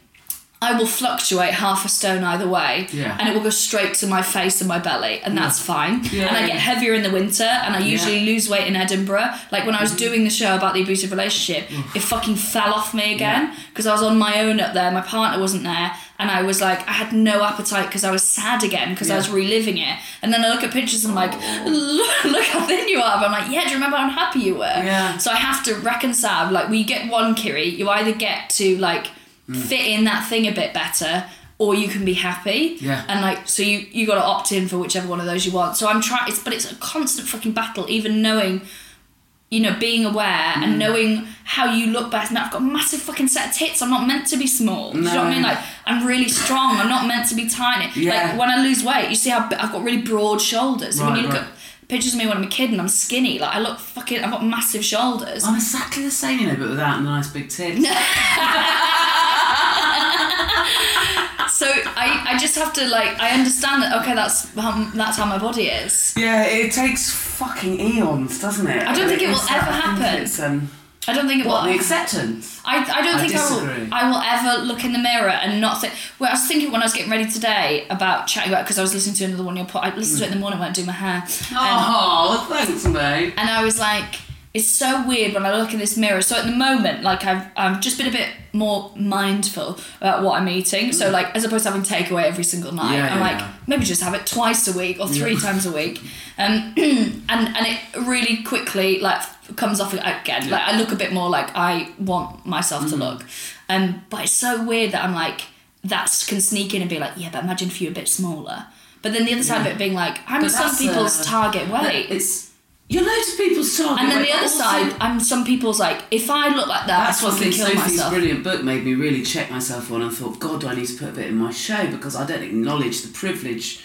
I will fluctuate half a stone either way, Yeah. and it will go straight to my face and my belly, and that's fine. Yeah. And I get heavier in the winter, and I usually lose weight in Edinburgh. Like when I was mm-hmm. doing the show about the abusive relationship, it fucking fell off me again because I was on my own up there. My partner wasn't there, and I was like, I had no appetite because I was sad again because I was reliving it. And then I look at pictures and I'm like, oh. look, *laughs* look how thin you are. But I'm like, yeah, do you remember how unhappy you were? Yeah. So I have to reconcile. Like, when you get one Kiri, you either get to like fit in that thing a bit better. Or you can be happy, Yeah. and like so you you got to opt in for whichever one of those you want. So I'm trying, it's but it's a constant fucking battle. Even knowing you know, being aware Mm. and knowing how you look best. Now I've got a massive fucking set of tits. I'm not meant to be small. Do you know what I mean? Like I'm really strong. I'm not meant to be tiny. Yeah. Like when I lose weight, you see how I've got really broad shoulders. And when you look right. at pictures of me when I'm a kid and I'm skinny, like I look fucking. I've got massive shoulders. I'm exactly the same, you know, but without a nice big tits. *laughs* *laughs* So I, I just have to like I understand that okay that's how that's how my body is. Yeah, it takes fucking eons, doesn't it? I don't think it will It's ever that- I think happen. Um, I don't think it What will. the acceptance? I, I don't I think I will, I will ever look in the mirror and not think. Well, I was thinking when I was getting ready today about chatting about because I was listening to another one of your pod. I listened to it in the morning when I do my hair. And- Oh, thanks, mate. and I was like, it's so weird when I look in this mirror. So at the moment, like I've I've just been a bit more mindful about what I'm eating. So like as opposed to having takeaway every single night, Mm. Yeah, I'm yeah, like yeah. maybe just have it twice a week or three times a week. Um, *clears throat* and and it really quickly like comes off again. Like I look a bit more like I want myself Mm. to look. Um, but it's so weird that I'm like that can sneak in and be like, yeah, but imagine if you were a bit smaller. But then the other side of it being like, I'm But some people's uh, target weight. It's you're loads of people's target And then the other also- side, I'm some people's like, if I look like that, That's I what I think Sofie's myself. brilliant book made me really check myself on and thought, God, do I need to put a bit in my show because I don't acknowledge the privilege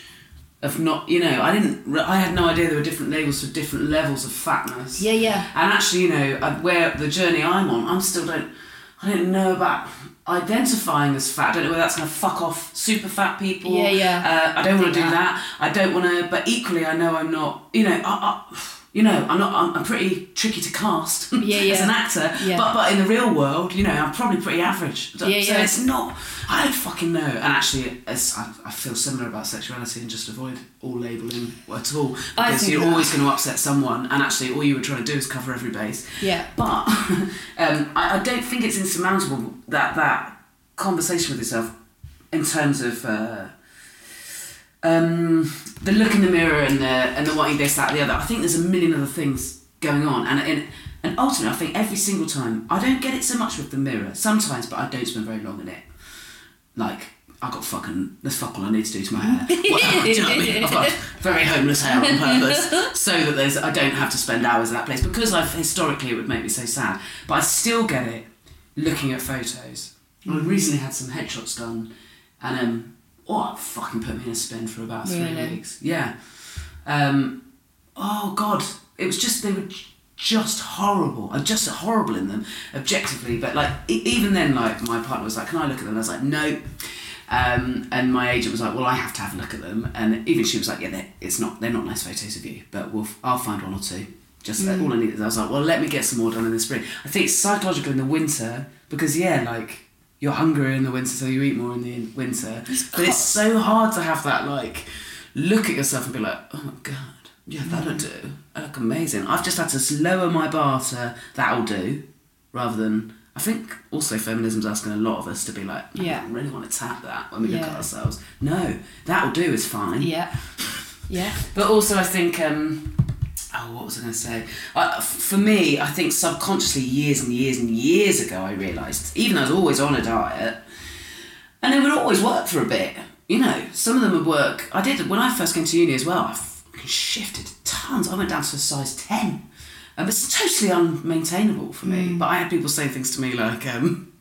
of not, you know, I didn't, I had no idea there were different labels for different levels of fatness. Yeah, yeah. And actually, you know, uh, where the journey I'm on, I'm still don't, I don't know about identifying as fat. I don't know whether that's going to fuck off super fat people. Yeah, yeah. Uh, I don't want to do that. that. I don't want to, but equally, I know I'm not, you know, I, I, you know, I'm not, I'm, I'm pretty tricky to cast *laughs* Yeah, as an actor. Yeah. But, but in the real world, you know, I'm probably pretty average. So Yeah, yeah. it's not, I don't fucking know. And actually, it's, I, I feel similar about sexuality and just avoid all labelling at all. Because you're that- always going to upset someone. And actually, all you were trying to do is cover every base. Yeah. But *laughs* um, I, I don't think it's insurmountable that that conversation with yourself in terms of uh, um, the look in the mirror and the and the wanting this that the other. I think there's a million other things going on, and and and ultimately, I think every single time I don't get it so much with the mirror sometimes, but I don't spend very long in it. Like. I've got fucking, there's fuck all I need to do to my hair. *laughs* *laughs* Do you know what I mean? I've got *laughs* very homeless hair on purpose so that there's, I don't have to spend hours in that place because I've historically it would make me so sad. But I still get it looking at photos. I recently had some headshots done and um, oh, fucking put me in a spin for about three Really? weeks. Yeah. Um, oh god, it was just they were just horrible. I'm just horrible in them objectively, but like e- even then, like my partner was like, "Can I look at them?" I was like, "No." Um, and my agent was like, "Well, I have to have a look at them," and even she was like, "Yeah, they're, it's not they're not nice photos of you, but we'll I'll find one or two. Just Mm. all I need." is." I was like, "Well, let me get some more done in the spring." I think it's psychological in the winter because yeah, like you're hungrier in the winter, so you eat more in the winter. But it's so hard to have that like look at yourself and be like, "Oh my god, yeah, that'll do. I look amazing." I've just had to lower my bar to that'll do, rather than. I think also feminism's asking a lot of us to be like, "I Yeah. don't really want to tap that when we look at ourselves. No, that'll do is fine. Yeah. *laughs* Yeah. But also, I think, um, oh, what was I going to say? For me, I think subconsciously, years and years and years ago, I realised, even though I was always on a diet, and it would always work for a bit. You know, some of them would work. I did when I first came to uni as well. I shifted tons. I went down to a size ten. Um, it's totally unmaintainable for me. But I had people say things to me like, um,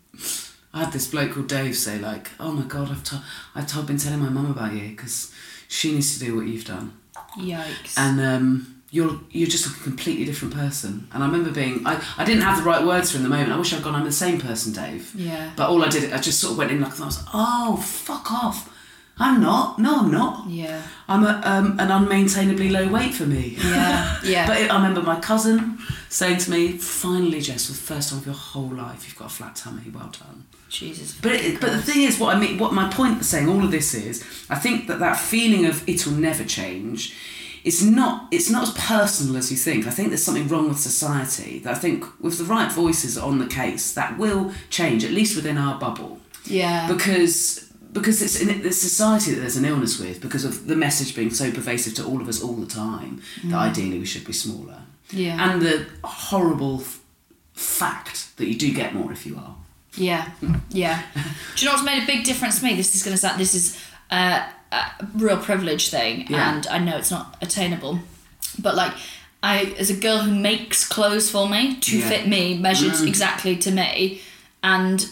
I had this bloke called Dave say like, "Oh my god, I've to- I've been telling my mum about you because she needs to do what you've done." Yikes. and um, you're you're just a completely different person. And I remember being I, I didn't have the right words for in the moment. I wish I'd gone. I'm the same person, Dave. Yeah. But all I did, I just sort of went in like I was. like, Oh, fuck off! I'm not. No, I'm not. Yeah. I'm a, um, an unmaintainably low weight for me. Yeah, yeah. *laughs* but I remember my cousin saying to me, "Finally, Jess, for the first time of your whole life, you've got a flat tummy. Well done." Jesus. But it, but the thing is, what I mean, what my point saying all of this is, I think that that feeling of it'll never change, it's not it's not as personal as you think. I think there's something wrong with society. That I think with the right voices on the case, that will change at least within our bubble, Yeah. because because it's in the society that there's an illness with because of the message being so pervasive to all of us all the time that Mm. ideally we should be smaller, Yeah. and the horrible f- fact that you do get more if you are. Yeah, *laughs* yeah. Do you know what's made a big difference to me? This is going to sound. This is uh, a real privilege thing, Yeah. and I know it's not attainable, but like. I, as a girl who makes clothes for me to Yeah. fit me, measured Mm. exactly to me, and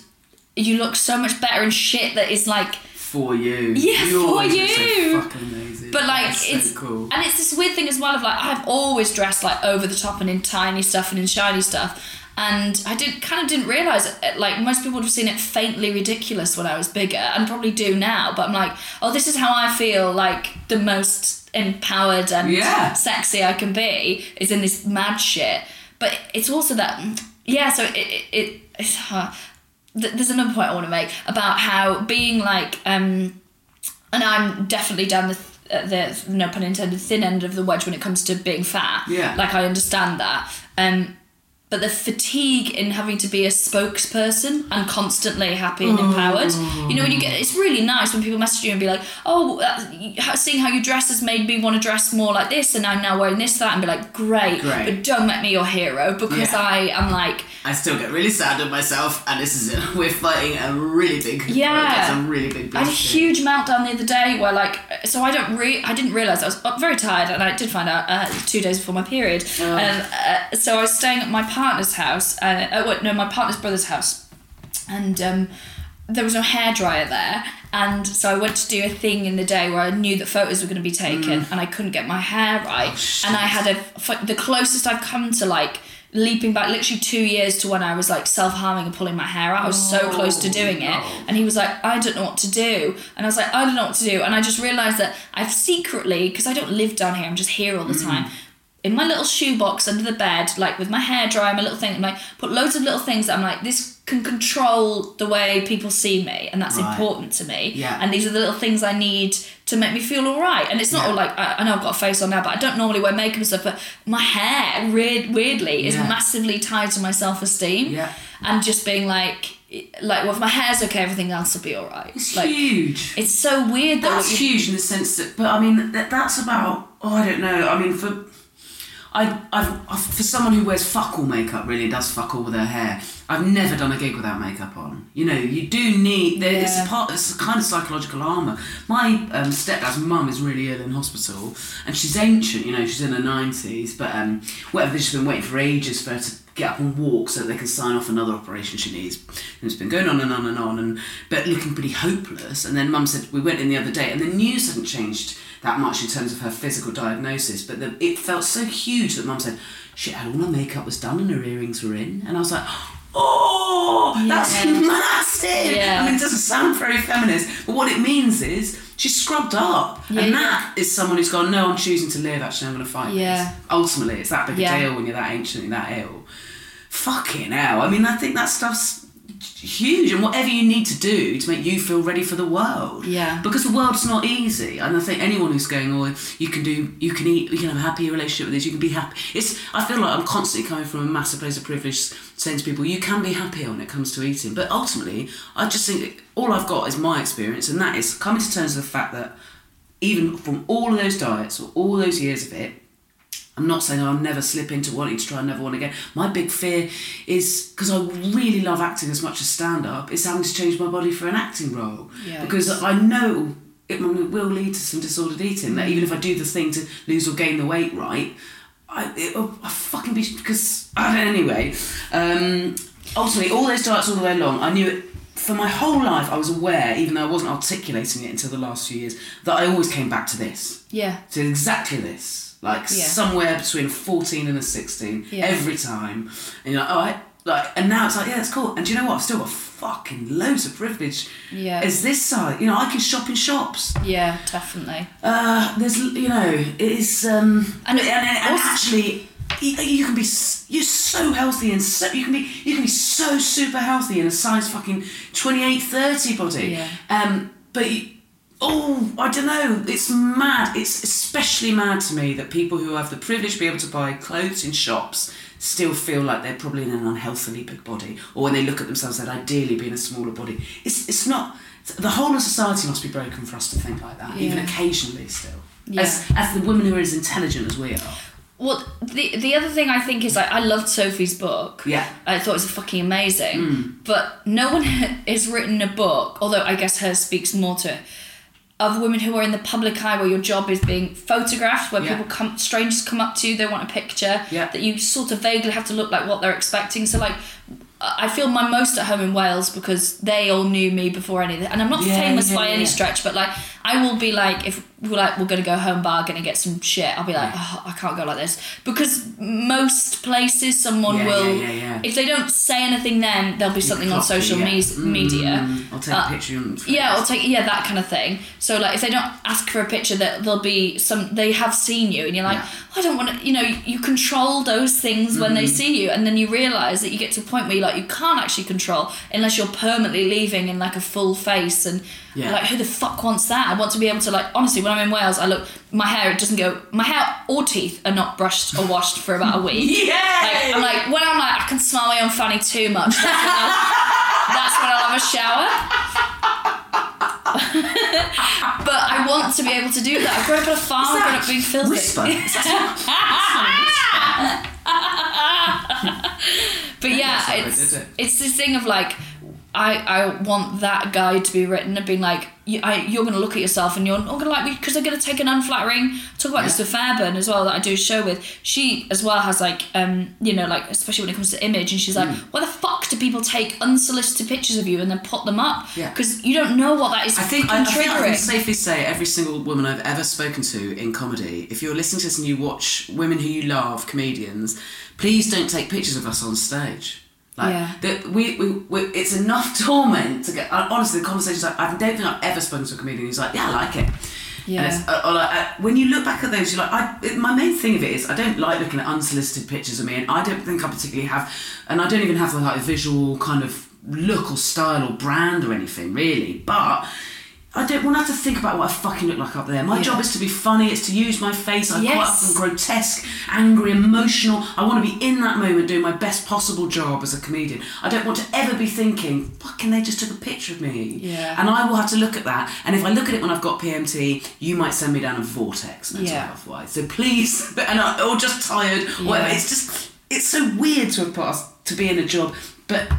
you look so much better in shit that is like For you, Yeah, you for you. So fucking amazing. But like That's so it's cool. and it's this weird thing as well of like I've always dressed like over the top and in tiny stuff and in shiny stuff. And I did kind of didn't realize it. Like most people would have seen it faintly ridiculous when I was bigger, and probably do now. But I'm like, oh, this is how I feel like the most empowered and Yeah. sexy I can be is in this mad shit. But it's also that yeah, so it, it, it it's hard. Th- There's another point I want to make about how being like, um, and I'm definitely down the, th- uh, the no pun intended thin end of the wedge when it comes to being fat. Yeah. Like I understand that. Um, but the fatigue in having to be a spokesperson and constantly happy and empowered. You know, when you get it's really nice when people message you and be like, "Oh, uh, seeing how you dress has made me want to dress more like this, and I'm now wearing this, that," and be like, "Great, Great. but don't make me your hero because Yeah. I am like." I still get really sad at myself, and this is it. *laughs* We're fighting a really big, Yeah. it's a really big. I had a huge meltdown the other day where like so I don't re- I didn't realize I was uh, very tired and I did find out uh, two days before my period. Oh. Um, uh, so I was staying at my partner's house. Uh, uh, wait, no, my partner's brother's house, and um, there was no hairdryer there. And so I went to do a thing in the day where I knew that photos were going to be taken, and I couldn't get my hair right. and I had a the closest I've come to like leaping back literally two years to when I was like self harming and pulling my hair out. I was so close to doing it, and he was like, "I don't know what to do," and I was like, "I don't know what to do," and I just realised that I've secretly because I don't live down here, I'm just here all the time. In my little shoebox under the bed, like with my hair dry, my little thing, I'm like put loads of little things that I'm like, this can control the way people see me, and that's Right. important to me. Yeah. And these are the little things I need to make me feel all right. And it's not all like I, I know I've got a face on now, but I don't normally wear makeup and stuff. But my hair, weird, weirdly, is Yeah. massively tied to my self esteem. Yeah. And just being like, like, well, if my hair's okay, everything else will be all right. It's like, huge. It's so weird though. That's huge in the sense that, but I mean, that, that's about. Oh, I don't know. I mean, for I, I've, I've for someone who wears fuck all makeup, really does fuck all with her hair. I've never done a gig without makeup on. You know, you do need. there It's Yeah. a part. It's a kind of psychological armor. My um, stepdad's mum is really ill in hospital, and she's ancient. You know, she's in her nineties, but um, whatever. They've been waiting for ages for her to get up and walk so they can sign off another operation she needs. And it's been going on and on and on, and but looking pretty hopeless. And then mum said we went in the other day, and the news hadn't changed that much in terms of her physical diagnosis, but the, it felt so huge that mum said, "Shit, all her makeup was done and her earrings were in," and I was like. Oh, Oh, that's Yeah. massive! Yeah. I mean, it doesn't sound very feminist, but what it means is she's scrubbed up, Yeah, and that is someone who's gone. No, I'm choosing to live. Actually, I'm going to fight. Yeah. this." Ultimately, it's that big a deal when you're that ancient and that ill. Fucking hell! I mean, I think that stuff's huge, and whatever you need to do to make you feel ready for the world. Yeah. Because the world's not easy, and I think anyone who's going, "Oh, you can do, you can eat, you can have a happy relationship with this, you can be happy." It's. I feel like I'm constantly coming from a massive place of privilege, saying to people, "You can be happier when it comes to eating," but ultimately, I just think all I've got is my experience, and that is coming to terms with the fact that even from all of those diets or all those years of it, I'm not saying I'll never slip into wanting to try another one again. My big fear is because I really love acting as much as stand up, is having to change my body for an acting role. Yeah. Because I know it will lead to some disordered eating. That even if I do the thing to lose or gain the weight right, I, it'll I fucking be because I don't anyway. Um, ultimately, all those diets all the way along, I knew it. For my whole life, I was aware, even though I wasn't articulating it until the last few years, that I always came back to this Yeah. to exactly this, like Yeah. somewhere between fourteen and a sixteen Yeah. every time. And you're like, all right, like, and now it's like, yeah, it's cool. And do you know what? I've still got fucking loads of privilege. Yeah. As this side, you know, I can shop in shops. Yeah, definitely. Uh, there's, you know, it is, um, And it- and, and actually. You you can be you're so healthy and so you can be you can be so super healthy in a size fucking 28 30 body Yeah. um but you, oh I don't know it's mad it's especially mad to me that people who have the privilege to be able to buy clothes in shops still feel like they're probably in an unhealthily big body or when they look at themselves they'd ideally be in a smaller body it's it's not the whole of society must be broken for us to think like that even occasionally still Yeah. as, as the women who are as intelligent as we are Well, the the other thing I think is like I loved Sofie's book. Yeah. I thought it was fucking amazing. Hmm. But no one *laughs* has written a book, although I guess hers speaks more to it, of women who are in the public eye where your job is being photographed, where Yeah. people come strangers come up to you, they want a picture. Yeah. That you sort of vaguely have to look like what they're expecting. So like I feel my most at home in Wales because they all knew me before anything. And I'm not Yeah, famous by any stretch, but like I will be like, if we're like we're gonna go home bargain and get some shit, I'll be like, oh, I can't go like this because most places someone Yeah, will, yeah, yeah, if they don't say anything, then there'll be something on social yeah. mes- media. Mm, I'll take Uh, a picture and Yeah, or take yeah that kind of thing. So like if they don't ask for a picture, that there'll be some they have seen you, and you're like. "Oh, I don't want to. You know, you control those things when they Mhm. see you, and then you realize that you get to a point where you like you can't actually control unless you're permanently leaving in like a full face and. Like who the fuck wants that? I want to be able to like honestly when I'm in Wales I look my hair it doesn't go my hair or teeth are not brushed or washed for about a *laughs* week. yeah. Like I'm like when I'm like I can smell my own fanny too much. That's when I'll, that's when I'll have a shower. *laughs* but I want to be able to do that. I grew up on a farm, I grew up being filthy. whisper? Is *laughs* but yeah, That's how I it's did it. it's this thing of like I I want that guide to be written and being like you, I, you're going to look at yourself and you're not going to like me because they're going to take an unflattering. Talk about this with Fairburn as well that I do a show with. She as well has like um you know like especially when it comes to image and she's like Mm. why the fuck do people take unsolicited pictures of you and then put them up? Yeah. Because you don't know what that is. I think I, I think I can safely say every single woman I've ever spoken to in comedy, if you're listening to this and you watch women who you love, comedians, please don't take pictures of us on stage. Like, Yeah. that we, we, we, it's enough *laughs* torment to get. Honestly, the conversations I, I don't think I've ever spoken to a comedian who's like, "Yeah, I like it." Yeah. Uh, or like, uh, when you look back at those, you're like, I, it, my main thing of it is I don't like looking at unsolicited pictures of me, and I don't think I particularly have, and I don't even have like a visual kind of look or style or brand or anything really, but. I don't want to have to think about what I fucking look like up there. My Yeah. job is to be funny, it's to use my face. I'm quite Yes. often grotesque, angry, emotional. I want to be in that moment doing my best possible job as a comedian. I don't want to ever be thinking, fucking, they just took a picture of me. Yeah. And I will have to look at that. And if I look at it when I've got PMT, you might send me down a vortex mental Yeah. health wise. So please, *laughs* and I, or just tired, whatever. Yeah. It's just, it's so weird to have us, to be in a job. But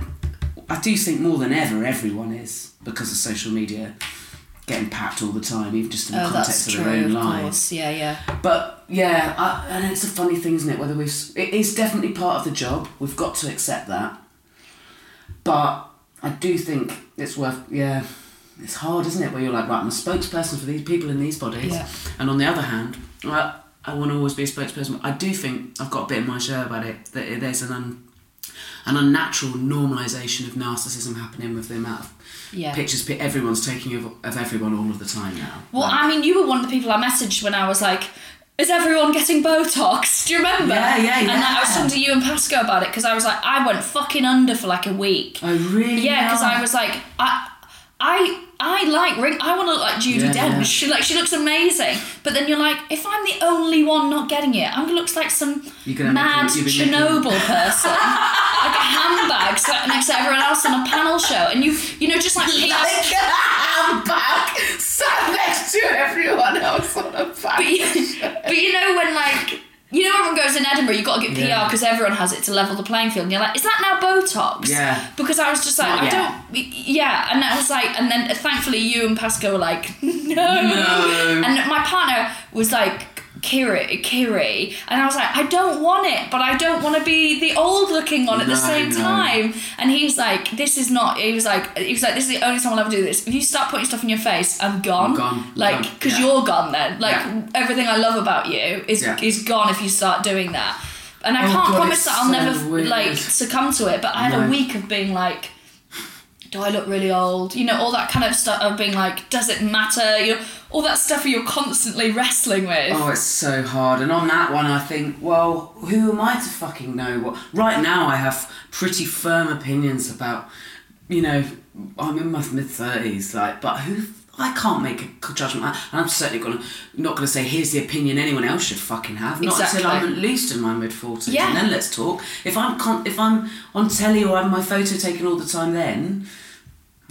I do think more than ever, everyone is because of social media getting packed all the time, even just in the Oh, context of true. their own Of lives. course, yeah, yeah. But yeah, I, and it's a funny thing, isn't it? Whether we've it is definitely part of the job. We've got to accept that. But I do think it's worth. Yeah, it's hard, isn't it? Where you're like, right, I'm a spokesperson for these people in these bodies, Yeah. and on the other hand, I, I want to always be a spokesperson. I do think I've got a bit in my show about it that there's an un, an unnatural normalisation of narcissism happening with the amount of Yeah. pictures everyone's taking of, of everyone all of the time now. Well, I mean, you were one of the people I messaged when I was like, "Is everyone getting Botox?" *laughs* Do you remember? Yeah, yeah, And I was talking to you and Pascoe about it because I was like, I went fucking under for like a week. I really Yeah, because I was like, I, I, I like ring. I want to look like Judi Yeah, Dench. She like she looks amazing. But then you're like, if I'm the only one not getting it, I'm gonna look like some mad you've making- Chernobyl *laughs* person, like a handbag sat next to everyone else on a panel show, and you, you know, just like Like a handbag sat next to everyone else on a but you, but you know when like you know everyone goes in Edinburgh, you've got to get PR Yeah. because everyone has it to level the playing field. And you're like, is that now Botox? Yeah. Because I was just like, Not I yet. don't. Yeah, and I was like, and then thankfully you and Pascoe were like, *laughs* no. No. And my partner was like. Kiri, Kiri, and I was like, I don't want it, but I don't want to be the old looking one at the No, same no. time. And he's like, this is not. He was like, he was like, this is the only time I'll ever do this. If you start putting stuff in your face, I'm gone. I'm gone. Like, because Yeah. you're gone then. Like Yeah. everything I love about you is Yeah. is gone if you start doing that. And I Oh, can't God, promise that I'll so never weird. like succumb to it. But I had a week of being like, do I look really old? You know, all that kind of stuff of being like, does it matter? You know, all that stuff you're constantly wrestling with. Oh, it's so hard. And on that one, I think, well, who am I to fucking know what? Right now, I have pretty firm opinions about, you know, I'm in my mid thirties, like, but who? I can't make a judgment, and I'm certainly gonna not gonna say here's the opinion anyone else should fucking have. Not Exactly. until I'm at least in my mid forties, Yeah. and then let's talk. If I'm con- if I'm on telly or having my photo taken all the time, then.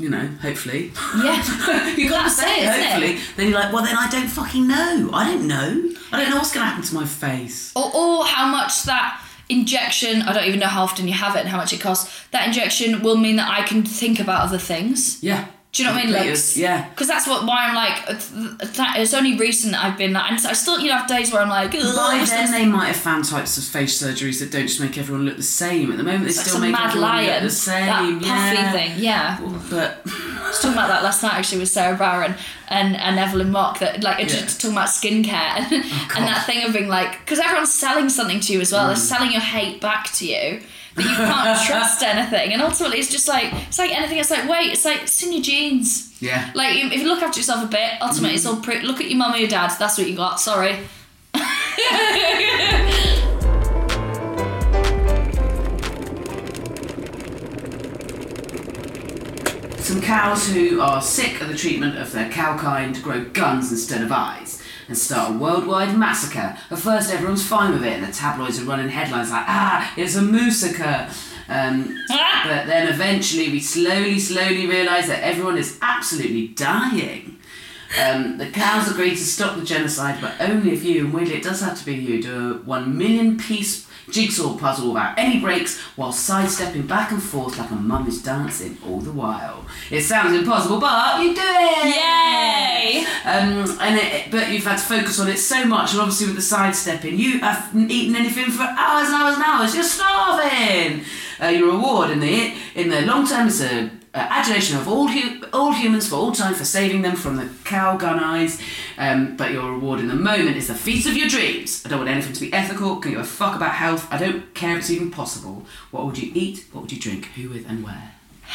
You know, hopefully. Yeah. *laughs* you got to say it, isn't it? hopefully. Then you're like, well, then I don't fucking know. I don't know. I don't know what's going to happen to my face. or, or how much that injection i don't even know how often you have it and how much it costs that injection will mean that i can think about other things Yeah. Do you know what I mean? Like, yeah. Because that's what why I'm like. that- It's only recent that I've been like, and I still you know have days where I'm like. "Ugh, By then, they might have found types of face surgeries that don't just make everyone look the same. At the moment, they still make everyone lion, look the same. that puffy yeah. thing, yeah. But was talking about that last night actually with Sara Barron and, and Evelyn Mok that like Yeah. just talking about skincare oh, and, *laughs* and that thing of being like because everyone's selling something to you as well they're mm. selling your hate back to you that you can't *laughs* trust anything. And ultimately it's just like it's like anything. It's like wait it's like it's in your genes. Yeah. like if you look after yourself a bit ultimately it's all mm. pretty look at your mum or your dad. That's what you got. Sorry. *laughs* Some cows who are sick of the treatment of their cow kind grow guns instead of eyes and start a worldwide massacre. At first, everyone's fine with it, and the tabloids are running headlines like, ah, it's a massacre. Um, but then eventually, we slowly, slowly realise that everyone is absolutely dying. Um, the cows agree to stop the genocide, but only if you, and weirdly it does have to be you, do a one million piece jigsaw puzzle without any breaks while sidestepping back and forth like a mum is dancing all the while. It sounds impossible, but you do it! Yay! Um, and it, but you've had to focus on it so much, and obviously with the sidestepping, you haven't eaten anything for hours and hours and hours. You're starving. Uh, your reward in the in the long term is a uh, adulation of all hu- all humans for all time for saving them from the cow gun eyes. Um, but your reward in the moment is the feast of your dreams. I don't want anything to be ethical. Can you a fuck about health? I don't care if it's even possible. What would you eat? What would you drink? Who with and where?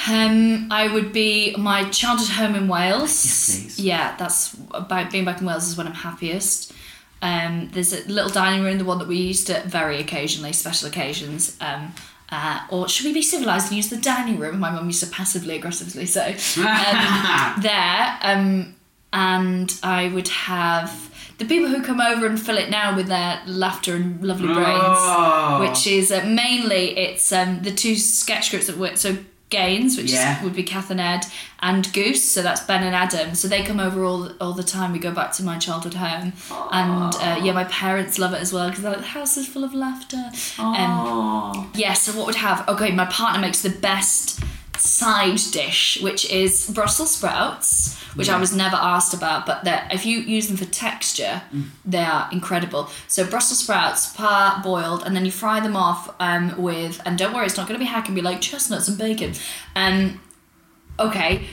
Um, I would be my childhood home in Wales. Yes, please. Yeah, that's about being back in Wales is when I'm happiest. Um, there's a little dining room, the one that we used at very occasionally, special occasions. Um, uh, or should we be civilized and use the dining room? My mum used to passively aggressively so um, *laughs* there. Um, and I would have the people who come over and fill it now with their laughter and lovely brains, Oh. which is uh, mainly it's um, the two sketch groups that work. So Gaines, which Yeah. is, would be Kath and Ed, and Goose, so that's Ben and Adam. So they come over all all the time. We go back to my childhood home, and uh, yeah, my parents love it as well because like the house is full of laughter. Um, yeah, so what would have? Okay, my partner makes the best side dish, which is Brussels sprouts, which I was never asked about, but that if you use them for texture, they are incredible. So Brussels sprouts, par boiled, and then you fry them off um, with, and don't worry, it's not going to be hack and be like chestnuts and bacon. Um, okay.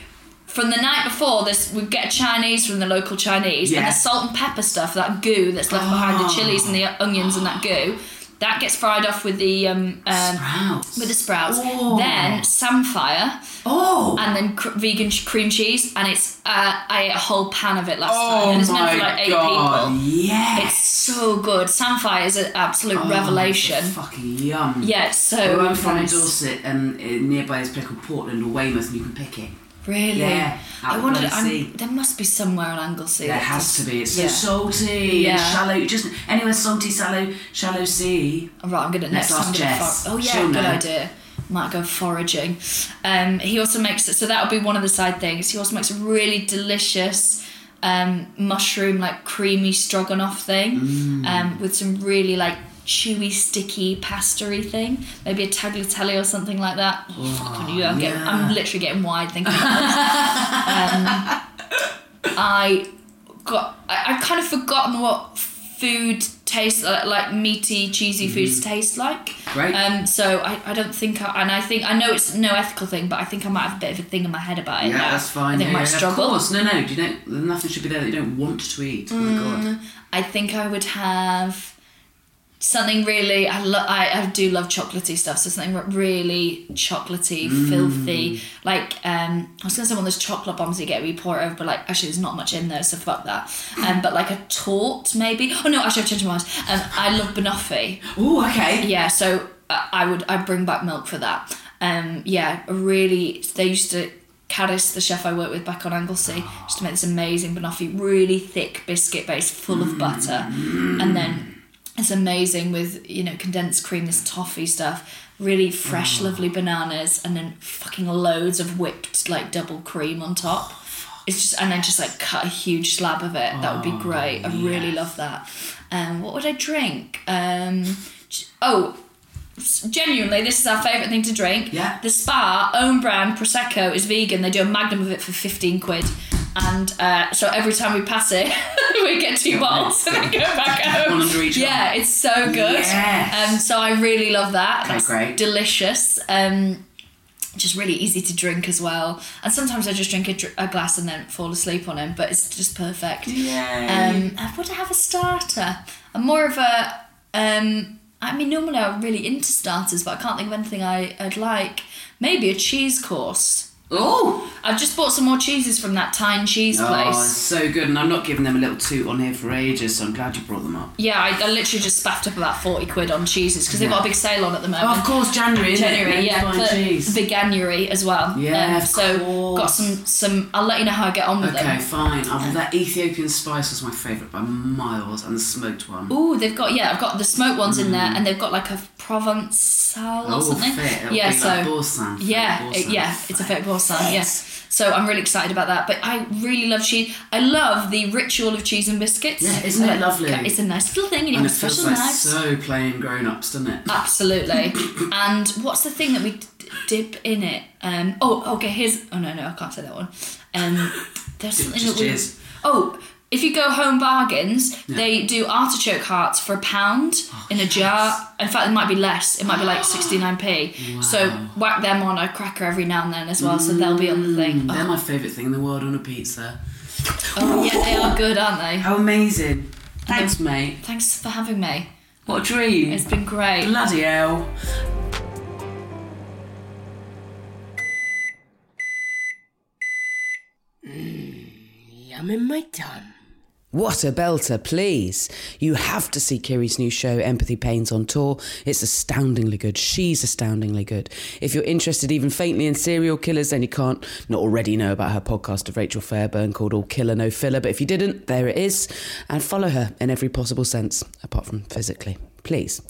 From the night before, this we get Chinese from the local Chinese, and the salt and pepper stuff, that goo that's left behind, the chilies and the onions and that goo, that gets fried off with the um, um Sprouts. with the sprouts. Oh. Then samphire, Oh! and then cr- vegan ch- cream cheese, and it's uh, I ate a whole pan of it last Oh time, and it's meant for like eight god! people. Yes. It's so good. Samphire is an absolute Oh, revelation. fucking yum. Yeah, it's so Where I'm from. Dorset, and uh, nearby is a place called Portland or Weymouth, and you can pick it. Really? Yeah, I the wondered. bloody I'm- sea. There must be somewhere in Anglesey. There has to be. It's yeah. so salty Yeah. and shallow. Just anywhere salty, shallow, shallow sea. Right, I'm gonna Let's next time. I'm gonna Jess. for- oh yeah, She'll good know. idea. Might go foraging. Um, he also makes so that would be one of the side things. He also makes a really delicious um, mushroom like creamy stroganoff thing Mm. um, with some really like chewy, sticky pastry thing. Maybe a tagliatelle or something like that. Oh, fucking you, I'm, getting. I'm literally getting wide thinking about this. um, *laughs* I got I, I've kind of forgotten what food tastes like, like meaty cheesy foods taste like. Right. um so I, I don't think I, and I think I know it's no ethical thing but I think I might have a bit of a thing in my head about it Yeah, now. that's fine. I think yeah, I might yeah, struggle Of course, no, no. Do you know nothing should be there that you don't want to eat? Oh my god. I think I would have something really I, lo- I I do love chocolatey stuff so something really chocolatey Mm. filthy like um I was gonna say one of those chocolate bombs you get where you pour it over but like actually there's not much in there so fuck that. Um but like a tort maybe? Oh no actually I've changed my mind. Um I love banoffee. Oh, okay. yeah so uh, I would I bring back milk for that. Um yeah really they used to Caddis, the chef I work with back on Anglesey, used to make this amazing banoffee, really thick biscuit base full of butter, and then it's amazing with you know condensed cream, this toffee stuff, really fresh, lovely bananas, and then fucking loads of whipped like double cream on top. It's just and then just like cut a huge slab of it. That would be great. I really love that. Um, what would I drink? Um, oh, genuinely, this is our favourite thing to drink. Yeah. The Spa own brand prosecco is vegan. They do a magnum of it for fifteen quid. And uh, so every time we pass it, *laughs* we get two bottles and then go back home. One under each Yeah, arm. it's so good. Yes. Um, so I really love that. Okay, That's great. delicious. Um, just really easy to drink as well. And sometimes I just drink a, a glass and then fall asleep on him, but it's just perfect. Yeah. Um, I would have a starter. I'm more of a. Um, I mean, normally I'm really into starters, but I can't think of anything I, I'd like. Maybe a cheese course. Oh, I've just bought some more cheeses from that Tyne cheese place. oh, place. it's so good, and I'm not giving them a little toot on here for ages, so I'm glad you brought them up. Yeah, I, I literally just spaffed up about 40 quid on cheeses because they've got a big sale on at the moment. Oh, of course, January, isn't it? January, yeah. cheese. Veganuary as well. Um, Yeah, of So course. got some, some, I'll let you know how I get on with Okay, them. Okay, fine. Oh, that Ethiopian spice was my favourite by miles, and the smoked one. Oh, they've got, yeah, I've got the smoked ones in there and they've got like a Provençal or Oh, something. fit. It'll yeah, so. like Boursin, fit yeah, it- yeah, it's a fake Boursin, yeah. So I'm really excited about that. But I really love cheese. I love the ritual of cheese and biscuits. Yeah, isn't it Uh, lovely? It's a nice little thing and you And have it feels special like so plain grown ups, doesn't it? Absolutely. *laughs* and what's the thing that we d- dip in it? Um, oh, okay. Here's. Oh no, no, I can't say that one. Um, there's something that we. Oh, if you go home bargains, they do artichoke hearts for a pound Oh, in a jar. In fact, it might be less. It might be like 69p. So whack them on a cracker every now and then as well, so they'll be on the thing. Mm, they're Oh, my favourite thing in the world on a pizza. oh, yeah, they are good, aren't they? How amazing. Thanks, mate. Thanks for having me. What a dream. It's been great. Bloody hell. Mmm, yum in my tum. What a belter, please. You have to see Kiri's new show, Empathy Pains on Tour. It's astoundingly good. She's astoundingly good. If you're interested even faintly in serial killers, then you can't not already know about her podcast of Rachel Fairburn called All Killer No Filler. But if you didn't, there it is. And follow her in every possible sense, apart from physically. Please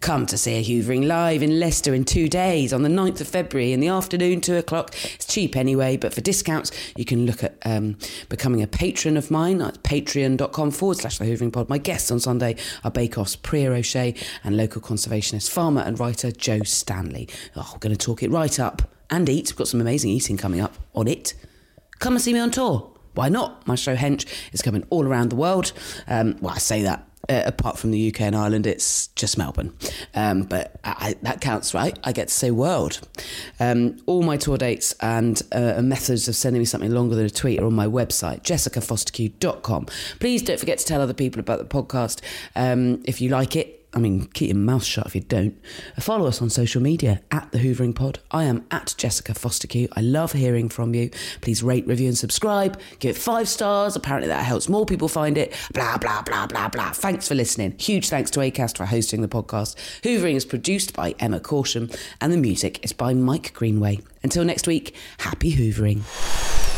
come to see a hoovering live in Leicester in two days on the 9th of February in the afternoon, two o'clock. It's cheap anyway, but for discounts, you can look at um, becoming a patron of mine at patreon.com forward slash the hoovering pod. My guests on Sunday are Bake Off's Priya O'Shea and local conservationist, farmer, and writer Joe Stanley. Oh, we're going to talk it right up and eat. We've got some amazing eating coming up on it. Come and see me on tour. Why not? My show Hench is coming all around the world. Um, well, I say that. Uh, apart from the UK and Ireland, it's just Melbourne. Um, but I, I, that counts, right? I get to say world. Um, all my tour dates and uh, methods of sending me something longer than a tweet are on my website, jessicafostekew.com. Please don't forget to tell other people about the podcast um, if you like it. I mean, keep your mouth shut if you don't. Uh, follow us on social media at The Hoovering Pod. I am at Jessica Fostekew. I love hearing from you. Please rate, review, and subscribe. Give it five stars. Apparently, that helps more people find it. Blah, blah, blah, blah, blah. Thanks for listening. Huge thanks to ACAST for hosting the podcast. Hoovering is produced by Emma Caution, and the music is by Mike Greenway. Until next week, happy Hoovering.